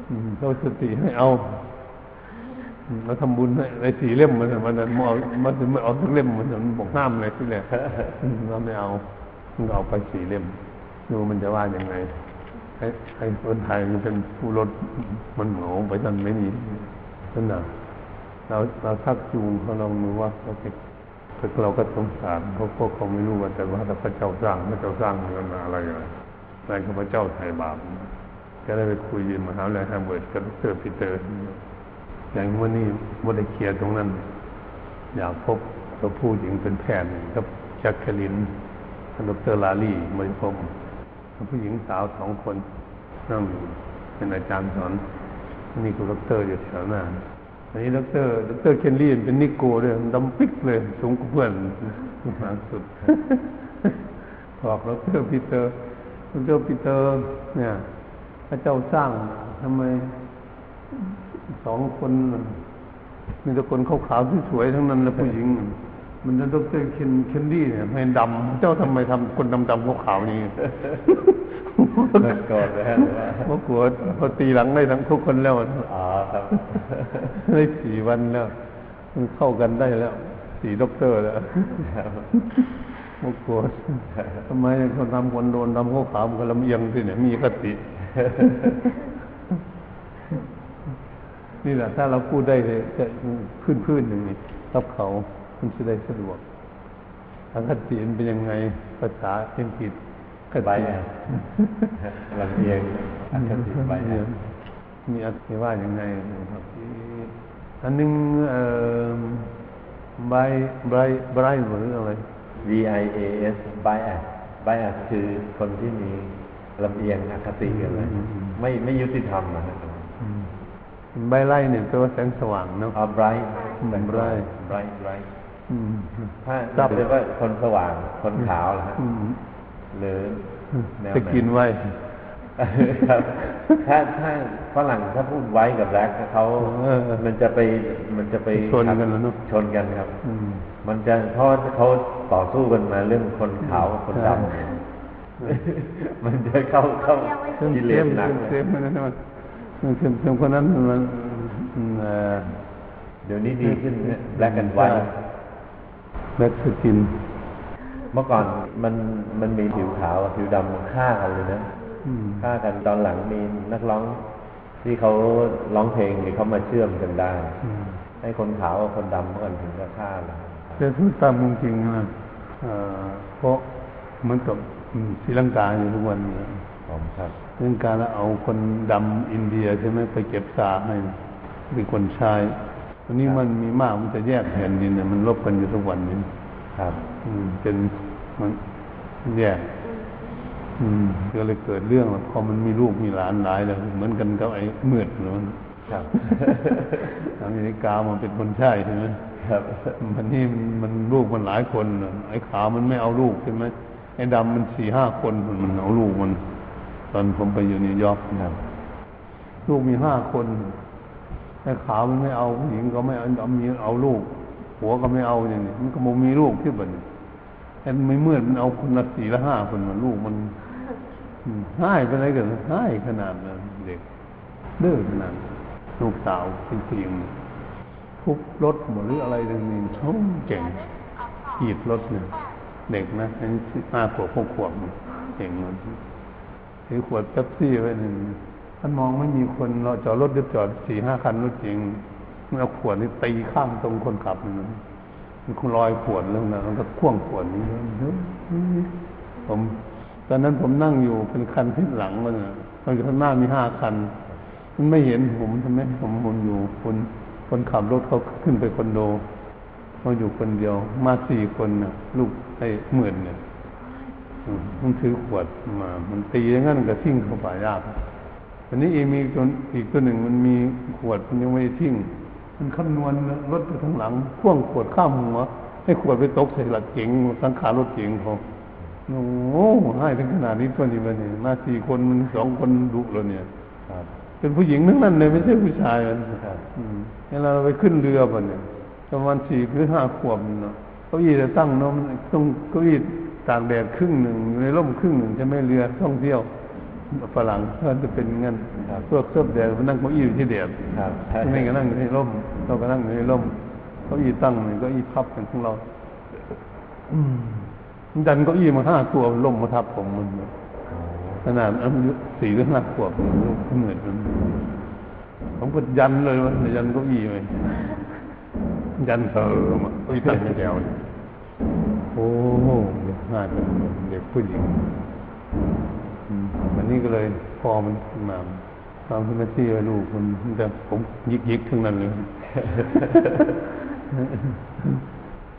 Speaker 1: อืมเอาสติให้เอาอืมเราทำบุญให้ไอ้สี่เล่มมันมันนั้นมันเอามันถึงไม่เอาทั้งเล่มมันมันบอกห้ามเลยที่แรกอืมเราไม่เอามันก็เอาไปสี่เล่มดูมันจะว่ายังไงไอ้ไอ้คนไทยมันเป็นผู้รถมันเหมาไปจนไม่มีนั่นน่ะ เราเราทักจูงเขาลองดูว่าเขาเป็นเราก็สงสารเพราะพวกเขาไม่รู้ว่าแต่ว่าพระเจ้าสร้างพระเจ้าสร้างมันอะไรอะไรนายข้าพเจ้าไถ่บาปก็ได้ไปคุยมหาวิทยาลัยแฮมเบิร์ดกับดรปีเตอร์ อย่างวันนี้วันได้เคลียร์ตรงนั้น อยากพบกับผู้หญิงเป็นแพทย์กับแจ็คคลินดรลาลี่มาพบผู้หญิงสาวสองคนนั่งเป็นอาจารย์สอนนี่คือดรอยู่แถวหน้า อันนี้ดรดรเคนลี่เป็นนิโก้ด้วยดำปิ๊กเลยสูงกว่าเพื่อนมากสุดบอกดรปีเตอร์ดรปีเตอร์ เนี่ยพระเจ้าสร้างทำไมสองคน มีแต่คนขาวๆที่สวยทั้งนั้นแล้วผู้หญิง มันจะดรเคนเคนลี่เนี่ยไม่ดำเจ้าทำไมทำคนดำๆขาวๆนี่
Speaker 3: โกรธเลยฮะหรือว่า
Speaker 1: เมื่อกลัวพอตีหลังได้ทั้งทุกคนแล้ว
Speaker 3: อ๋อครับ
Speaker 1: ได้สี่วันแล้วมันเข้ากันได้แล้ว สี่ด็อกเตอร์แล้ว
Speaker 3: ครับ
Speaker 1: มกลัวทำไมคนทำคนโดนทำเขาขาวมันก็ลำเอียงสิเนี่ยมีคติ นี่แหละถ้าเราพูดได้เลยจะพื้นพื้นๆอย่างนี้กับเขาคุณจะได้สะดวกทางคติมันเป็นยังไงภาษาอังกฤษ ค
Speaker 3: ใบแอสลำเอียงอคติใบแอส
Speaker 1: มีอธิว่ายังไงครับอันหนึงเอ่อไบไบไบหรืออะไร
Speaker 3: V I A S bias bias คือคนที่มีลำเอียงอคติกันเลย
Speaker 1: อืมอืม
Speaker 3: ไม่ไม่ยุติธรรมนะครับ
Speaker 1: ใบไล่เนี่ยแปลว่าแสงสว่างเนาะ
Speaker 3: อ๋อ bright
Speaker 1: อืม bright
Speaker 3: bright bright
Speaker 1: อืม
Speaker 3: ถ้า
Speaker 1: ครับ
Speaker 3: เรียกว่าคนสว่างคนขาวเหรอฮะ
Speaker 1: อืม
Speaker 3: หรือแนวไห
Speaker 1: จะกินไว้
Speaker 3: ครับ ถ้าถ้าฝรั่งถ้าพูดไว้กับแบล็กเขา
Speaker 1: เออ
Speaker 3: มันจะไปมันจะไป
Speaker 1: ชนกันแล้วเนอะ
Speaker 3: ชนกันครับ
Speaker 1: อืม
Speaker 3: มันจะเพราะเขาต่อสู้กันมาเรื่องคนขาวกับคนด
Speaker 1: ใช่ำ
Speaker 3: มันจะเข้าเข้า
Speaker 1: เต็ม
Speaker 3: กิเล
Speaker 1: เต็
Speaker 3: ส
Speaker 1: ม
Speaker 3: หนัก
Speaker 1: เต็มเต็มเลยนะมันมันเต็มเต็มคนนั้นมันอืมเอ่อ
Speaker 3: เดี๋ยวนี้ดีขึ้นแบล็กกันไว้
Speaker 1: แบ็กสกิน
Speaker 3: เมื่อก่อนมันมันมีผิวขาวกับผิวดำฆ่ากันเลยนะ
Speaker 1: อืม
Speaker 3: ฆ่ากันตอนหลังมีนักร้องที่เขาร้องเพลงเนี่ยเขามาเชื่อมกันได้
Speaker 1: อืม
Speaker 3: ให้คนขาวกับคนดำเมื่อก่อนถึงจะฆ่าเลย
Speaker 1: แต่พูดตามจริงๆนะเอ่อเพราะเหมือนกับอืมศรีลังกาอยู่ทุกวันนี้
Speaker 3: ผมครับ
Speaker 1: เรื่องการเอาคนดำอินเดียใช่ไหมไปเก็บสาให้เป็นคนชายวันนี้มันมีมากมันจะแยกแผ่นดินเนี่ยมันลบกันอยู่ทุกวันนี้
Speaker 3: ครับ
Speaker 1: อืมเป็น มันแยกอืมก็เลยเกิดเรื่องแล้วพอมันมีลูกมีหลานหลายแล้วเหมือนกันกับไอ้มืดเนาะ
Speaker 3: ครับ
Speaker 1: อเมริกามันเป็นคนใช่ใช่ไหม
Speaker 3: ครับ
Speaker 1: มันนี่มันมันลูกมันหลายคนน่ะไอ้ขาวมันไม่เอาลูกใช่ไหมไอ้ดำมันสี่ห้าคนมันเอาลูกมัน ตอนผมไปอยู่นิวยอร์ก
Speaker 3: ครับ
Speaker 1: ลูกมีห้าคนไอ้ขาวมันไม่เอาผู้หญิงก็ไม่เอาเอามีเอาลูกผัวก็ไม่เอาอย่างนี้มันก็บ่มีลูกที่บ้าน ไอ้ไม่เมื่อมันเอาคนละสี่ละห้าคนมันลูกมันอืมให้ไปเลยกันให้ขนาดนั้นเด็กเด้อขนาดนั้นลูกสาวเป็นผู้หญิงทุบรถหมดหรืออะไรต่างๆเขาเก่งขีดรถเนี่ยเด็กนะอันนี้ห้าขวบหกขวบเก่งมันถือขวดเป๊ปซี่ไว้หนึ่งท่านมองไม่มีคนเราจอดรถเดียวจอดสี่ห้าคันรถเก่งมันเอาขวดนี่ตีข้างตรงคนขับมัน มันคงลอยขวดแล้วนะมันก็คว้างขวดนี้เฮ้ยผมตอนนั้นผมนั่งอยู่เป็นคันที่หลังมันนะตอนข้างหน้ามีห้าคัน มันไม่เห็นผมใช่ไหมผมผมอยู่คนคนขับรถเขาขึ้นไปคอนโดเขาอยู่คนเดียว มาสี่คนนะลูกไอ้หมื่นเนี่ยมันถือขวดมา มันตีอย่างนั้นก็ทิ้งเข้าป่ายากอันนี้เอีกมีคนอีกตัวหนึ่งมันมีขวดมันยังไม่ได้ทิ้ง มันคำนวณรถไปข้างหลังพ่วงขวดข้ามหัวให้ขวดไปตกใส่หลักเก๋งสังขารรถเก๋งเขาโอ้โหให้ถึงขนาดนี้ตัวนี้มันเนี่ยมาสี่คนมันสองคนดุแล้วเนี่ย
Speaker 3: ครับ
Speaker 1: เป็นผู้หญิงทั้งนั้นเลยไม่ใช่ผู้ชายมัน
Speaker 3: ครับ
Speaker 1: อืมเวลาเราไปขึ้นเรือป่ะเนี่ยประมาณสี่หรือห้าขวบเนาะเก้าอี้จะตั้งเนาะมันต้องเก้าอี้ตากแดดครึ่งหนึ่งอยู่ในร่มครึ่งหนึ่งจะไม่เรือท่องเที่ยว ฝรั่งเขาจะเป็นงั้นพวกเสื้อแดดมันนั่งเก้าอี้อยู่ที่แดด
Speaker 3: ครับ
Speaker 1: ไม่ก็นั่งอยู่ในร่ม เราก็นั่งอยู่ในร่มเก้าอี้ตั้งหนึ่งเก้าอี้พับกันของเรา อืมดันเก้าอี้มาห้าตัวล่มมาทับผมมันขนาดอายุสี่หรือห้าขวบมันลูกเหมือนมันผมก็ยันเลยว่ายันเก้าอี้ไปยันเสริมอะเก้าอี้ตั้งไม่แถวเลยโอ้โหเด็กห้าเป็นเด็กผู้หญิงอืม วันนี้ก็เลยพอมันมาตามที่แม่ที่ลูกคนแต่ผมยิกยิกทั้งนั้นเลย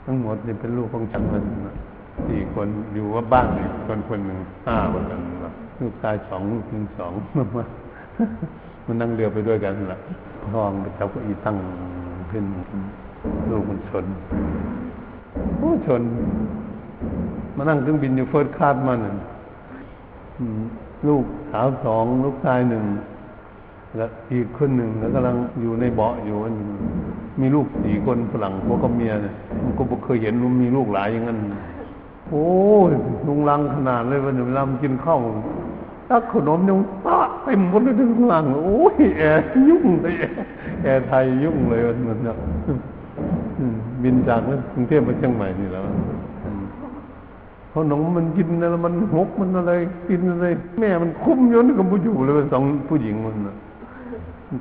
Speaker 1: ทั้งหมดนี่เป็นลูกของฉันมันสี่คนอยู่ว่าบ้านคนคนหนึ่งห้าคนกันนะลูกชายสองลูกหญิงสองมันนั่งเรือไปด้วยกันแหละพ่อมันก็จับก็อีตั้งขึ้นลูกมันชนโอ้ชน มานั่งเครื่องบินอยู่เฟิร์สคลาสมันอืม ลูกสาวสองลูกชายหนึ่งแล้วอีกคนหนึ่งแล้วกำลังอยู่ในเบาะอยู่อันมีลูกสี่คนฝรั่งพวกกับเมียเนี่ยมันก็บ่เคยเห็นว่ามีลูกหลายอย่างนั้นโอ้ยลุงลังขนาดเลยวันเวลามันกินข้าวตักขนมยังตะเต็มหมดเลยทั้งข้างล่างโอ้ยแอร์ยุ่งเลยแอร์ไทยยุ่งเลยวันนั้นเนี่ยบินจากกรุงเทพมาเชียงใหม่นี่แล้ว ขนมมันกินอะไรมันหกมันอะไร กินอะไร แม่มันคุ้มย้อนกับผู้อยู่เลยสองผู้หญิงมันนะ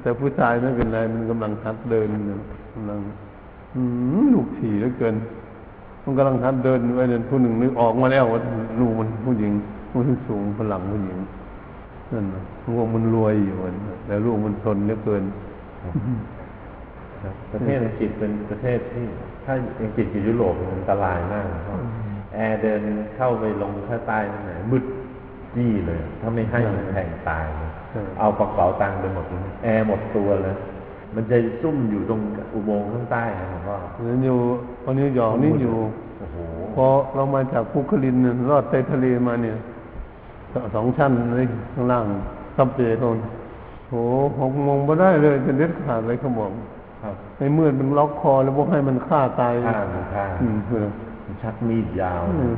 Speaker 1: แต่ผู้ชายไม่เป็นไรมันกำลังหัดเดินกำลังลูกถี่เหลือเกิน มันกำลังหัดเดินไว้เดินผู้หนึ่งนึกออกมาแล้วว่าลูกมันผู้หญิงมันสูงพลังผู้หญิงนั่นนะพวกมันรวยอยู่แต่ลูกมันทนเหลือเกิน
Speaker 3: ประเทศอังกฤษเป็นประเทศที่ ถ้าอังกฤษกับยุโรปมันอันตรายมากครับ แอร์เดินเข้าไปลงข้างใต้นั่นไหนมืดจี้เลย ถ้าไม่ให้มันแทงตายเลย
Speaker 1: ใช่
Speaker 3: เอากระเป๋าตังค์ไปหมดเลยแอร์หมดตัวเลยมันจะซุ่มอยู่ตรงอุโมงค์ข้างใต้นะครับว่า
Speaker 1: แล้วอยู่วันนี้หยองนี่อยู่
Speaker 3: โอ้โห
Speaker 1: พอเรามาจากภูคลินเนี่ยรอดใต้ทะเลมาเนี่ยสองชั้นเลยข้างล่างซับเบย์โนนโหหกโมงไม่ได้เลยจะเด็ดขาดเลยเขาบอก
Speaker 3: ครับ
Speaker 1: ไอ้มืดมันล็อกคอแล้วบอกให้มันฆ่าตาย
Speaker 3: ฆ่ามันฆ่า
Speaker 1: อืมเออ
Speaker 3: มัน ชักมีดยาว
Speaker 1: อืม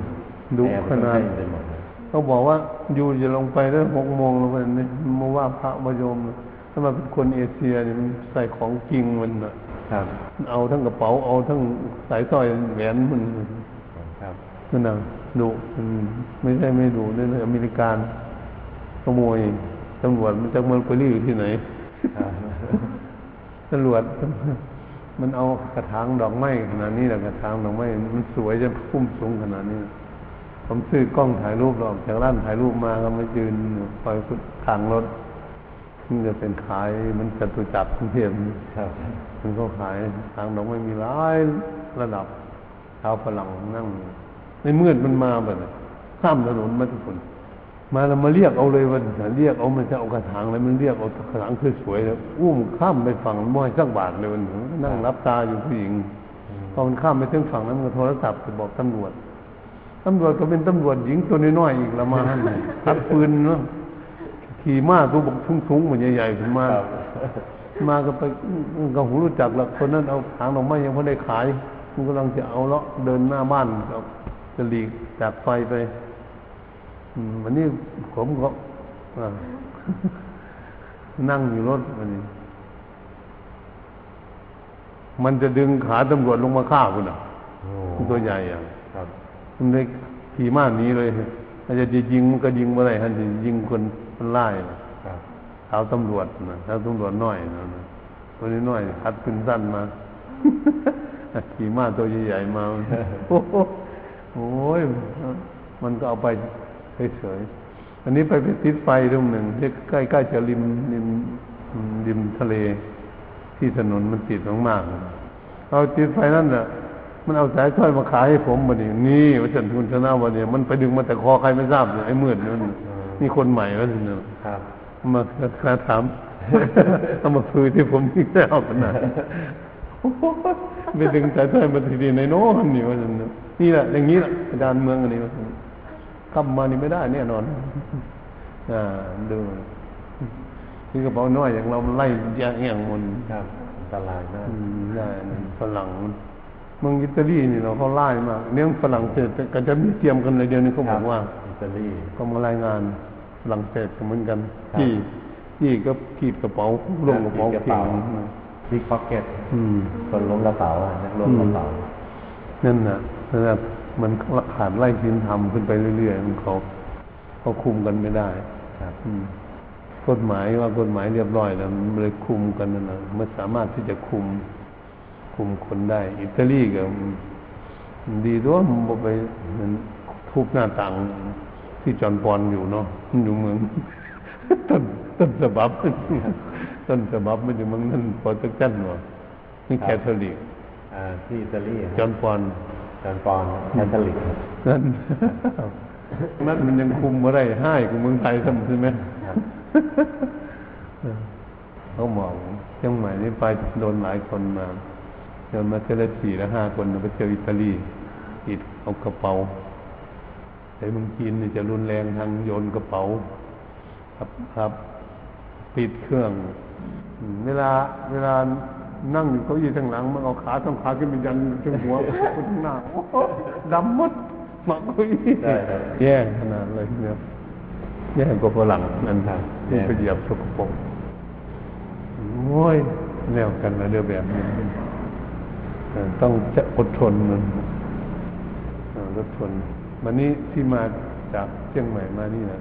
Speaker 1: ดุ
Speaker 3: แอร์
Speaker 1: ข
Speaker 3: มัน
Speaker 1: นาด
Speaker 3: เต้นไปหมดเลย
Speaker 1: เขาบอกว่าอยู่จะลงไปแล้วหกโมงลงไปนี่มาว่าพระมายมถ้ามาเป็นคนเอเชียเนี่ยมันใส่ของจริงมันน่ะ
Speaker 3: ครับ
Speaker 1: มันเอาทั้งกระเป๋าเอาทั้งสายสร้อยแหวนมัน
Speaker 3: ครับ
Speaker 1: นั่นน่ะดุอืมไม่ใช่ไม่ดุนี่เลยอเมริกันขโมยตำรวจมันจะเมืองไปรีอยู่ที่ไหน
Speaker 3: ครับ
Speaker 1: ตำรวจ มันเอากระถางดอกไม้ขนาดนี้แหละกระถางดอกไม้มันสวยจะพุ่มสูงขนาดนี้ ผมซื้อกล้องถ่ายรูปหรอกจากร้านถ่ายรูปมาก็มายืนคอยทางรถมันจะเป็นขายมันจตุจักรเทพ
Speaker 3: ครับ
Speaker 1: มันก็ขายทางดอกไม้มีหลายระดับชาวฝรั่งนั่ง ในเมืดมันมาแบบนั้ข้ามถนนมาทุกคน มาแล้วมาเรียกเอาเลยวันเรียกเอามันจะเอากระถางแล้วมันเรียกเอากระถางสวยๆแล้วอุ้มข้ามไปฝั่งม้อยสักบาทเลยวันนั่งรับตาอยู่ผู้หญิงพอมันข้ามไปถึงฝั่งนั้นมันก็โทรศัพท์ไปบอกตำรวจตำรวจก็เป็นตำรวจหญิงตัวน้อยๆอีกละมาหันทัดปืนเนาะขี่ม้าตัวบกสูงๆเหมือนใหญ่ๆขึ้นมามาก็ไปก็หูรู้จักละคนนั้นเอาถางดอกไม้ยังไม่ได้ขายมันกำลังจะเอาเลาะเดินหน้าบ้านจะหลีกจากไฟไป วันนี้ผมก็อ่านั่งอยู่รถวันนี้ มันจะดึงขาตำรวจลงมาฆ่าคุณอะ
Speaker 3: โอ้
Speaker 1: มันตัวใหญ่อะ
Speaker 3: ครับ
Speaker 1: มันเลยขี่ม้าหนี้เลยอาจจะยิงมันก็ยิงเมื่อไรฮะจะยิงคนคนไล่น่ะ
Speaker 3: ครับ
Speaker 1: เท้าตำรวจนะเท้าตำรวจน้อยนะนะตัวนี้น้อยคัดขึ้นสั้นมาขี่ม้าตัวใหญ่ๆมา โอ้โหโอ้ยมันก็เอาไป เฉยๆอันนี้ไปไปติดไฟตรงหนึ่งที่ใกล้ๆจะริมริมริมทะเล ที่ถนนมันติดมากๆเอาติดไฟนั่นน่ะ มันเอาสายสร้อยมาขายให้ผมมาดินี่วัชนทุนชนะวันนี้มันไปดึงมาแต่คอใครไม่ทราบเลยไอ้มืดนั่นนี่คนใหม่แล้วนี่นะ
Speaker 3: ครับ
Speaker 1: มาคาถามเอามาคุยที่ผมนี่แล้วขนาดไปดึงสายสร้อยมาทีดีในโน้นนี่ว่าจังนะนี่แหละอย่างนี้แหละอาจารย์เมืองอันนี้ว่า จังกลับมานี่ไม่ได้แน่นอนอ่าดูนี่กระเป๋าน้อยอย่างเรามันไล่แยกแย่งมัน
Speaker 3: ครับอันตรายมาก
Speaker 1: อืมได้นะฝรั่งเมืองอิตาลีนี่เราเขาไล่มากเนี่ยฝรั่งเศสก็จะมีเตรียมกันเลยเดียวนี้เขาบอกว่า
Speaker 3: อิตาลี
Speaker 1: ก็มารายงานฝรั่งเศสก็เหมือนกัน
Speaker 3: ครับ
Speaker 1: ที่ที่ก็ขีดกระเป๋าลงกระเป๋า
Speaker 3: ขีดกระ
Speaker 1: ทิ้
Speaker 3: เป๋า
Speaker 1: ง
Speaker 3: บิ๊กพ็อกเก็ต
Speaker 1: อืม
Speaker 3: คนล้มกระเป๋าอะนักล้มกระเป๋า
Speaker 1: นั่นน่ะนั่นน่ะ มันขาดไล่สินธรรมขึ้นไปเรื่อยๆของเขาเขาคุมกันไม่ได้
Speaker 3: ครับ
Speaker 1: อืมกฎหมายว่ากฎหมายเรียบร้อยแล้วมันเลยคุมกันนั่นนะมันสามารถที่จะคุม คุมคนได้ อิตาลีก็มันดีด้วยมันบ่ไปมันทุบหน้าต่างที่จอนปอนอยู่เนาะมันอยู่เมืองต้นต้นฉบับต้นฉบับมันอยู่เมืองนั่นโปรเตกันเนาะนี่แคทอลิก
Speaker 3: อ่าที่อิตาลี
Speaker 1: จอนปอน
Speaker 3: จอนปอนแคทอลิกครับ
Speaker 1: นั่นนั่นมันยังคุมมาได้ให้กูเมืองไทยทำใช่ไหม
Speaker 3: ครับ
Speaker 1: เขาบอกเชียงใหม่นี่ไปโดนหลายคนมาโดนมาเทเลสี่และห้าคนไปเที่ยวอิตาลีติดเอากระเป๋าแต่เมืองจีนนี่จะรุนแรงทางโยนกระเป๋า ครับครับ ปิดเครื่องอืมเวลาเวลา นั่งอยู่เก้าอี้ข้างหลัง มันเอาขาต้องขาขึ้นไปยันจนหัวคนข้างหน้าโอ้โหดำหมดหมักเก้าอี้
Speaker 3: ได้ครับ
Speaker 1: แย่ขนาดเลยเนี่ยแย่กว่าฝรั่งนั่น
Speaker 3: ครับ
Speaker 1: ที่ไปเหยียบสกปรกโอ้ยแนวกันนะเรื่องแบบนี้เออต้องจะอดทนมันเอออดทนวันนี้ที่มาจากเชียงใหม่มานี่นะ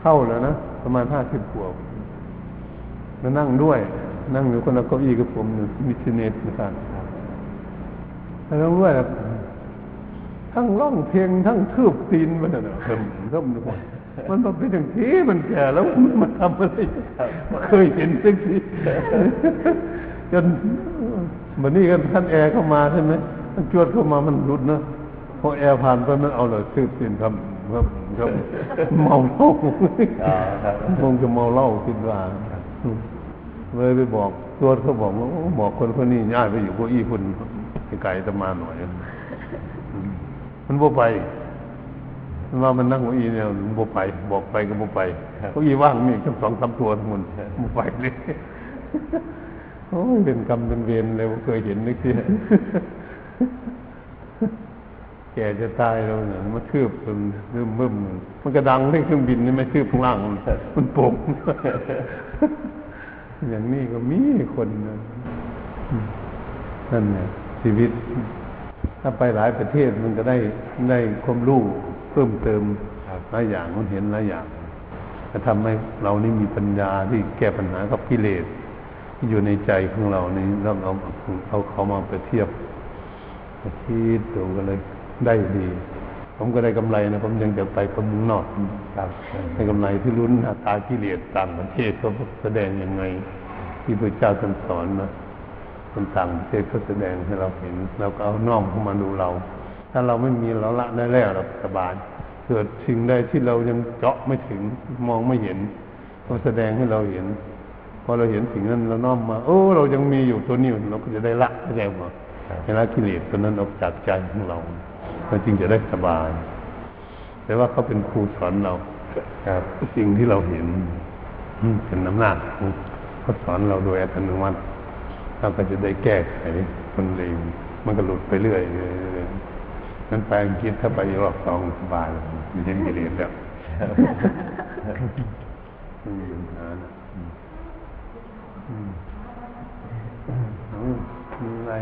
Speaker 1: เข้าแล้วนะประมาณห้าสิบขวบมานั่งด้วย นั่งอยู่คนละเก้าอี้กับผมอยู่มิชเนตนะครับ
Speaker 3: ครับ
Speaker 1: แล้วด้วยนะทั้งร้องเพลงทั้งทืบตีนมันน่ะเถิมเถิมทุกคนมันมาเป็นอย่างที่มันแก่แล้วมันมาทำอะไรไม่เคยเห็นสักทีจนวันนี้กันท่านแอร์เข้ามาใช่ไหมท่านจวดเข้ามามันหลุดนะพอแอร์ผ่านไปมันเอาเลยซื้อสินครับครับครับเมาเหล้า
Speaker 3: อ๋อครับ
Speaker 1: คงจะเมาเหล้าคิดว่า เลยไปบอกตัวเขาบอกว่าบอกคนคนนี้ย้ายไปอยู่เก้อี้คุณไกลตะมาหน่อยมันบ่ไปมันว่ามันนั่งเก้อี้เนี่ยมันบ่ไป บอกไปก็บ่ไปเก้อี้ว่างมีแค่สองสามตัวทั้งหมดบ่ไปเลยโอ้ยเป็นกรรมเป็นเวรเลยบ่เคยเห็นนึกทีแกจะตายแล้วเนี่ยมันคืบมันมึมมึมมันกระดังในเครื่องบินนี่ไม่คืบข้างล่างมันมันโป่ง อย่างนี้ก็มีคนนะอืมนั่นเนี่ยชีวิต ถ้าไปหลายประเทศมันก็ได้ได้ความรู้เพิ่มเติมหลายอย่างมันเห็นหลายอย่างจะทำให้เรานี่มีปัญญาที่แก้ปัญหากับกิเลสที่อยู่ในใจของเรานี่เราเอาเอาเขามาไปเทียบคิดดูกันเลยได้ดี ผมก็ได้กำไรนะ ผมยังจะไปคนเมืองนอกครับได้กำไรที่ลุ้นอัตรากิเลสต่างประเทศเขาแสดงยังไง ที่พระเจ้าท่านสอนนะคนต่างประเทศเขาแสดงให้เราเห็นเราก็เอาน้อมเข้ามาดูเรา ถ้าเราไม่มีเราละได้แล้วเราสบายเกิดสิ่งใดที่เรายังเจาะไม่ถึงมองไม่เห็นเขาแสดงให้เราเห็นพอเราเห็นสิ่งนั้นเราน้อมมาโอ้เรายังมีอยู่ตัวนี้เราก็จะได้ละได้แล้วว่าเวลากิเลสตัวนั้นออกจากใจของเรา เราจึงจะได้สบาย แต่ว่าเขาเป็นครูสอนเราครับสิ่งที่เราเห็นอืมเป็นอำนาจของเขาสอนเราโดยอัตโนมัติเราก็จะได้แก้ไขมันเองมันก็หลุดไปเรื่อยเรื่อยเรื่อยนั้นไปอังกฤษถ้าไปรอบสองสบายเลยมีเห็นกิเลสแล้วไม่มีปัญหานะอืมอืมอืมมีอะไร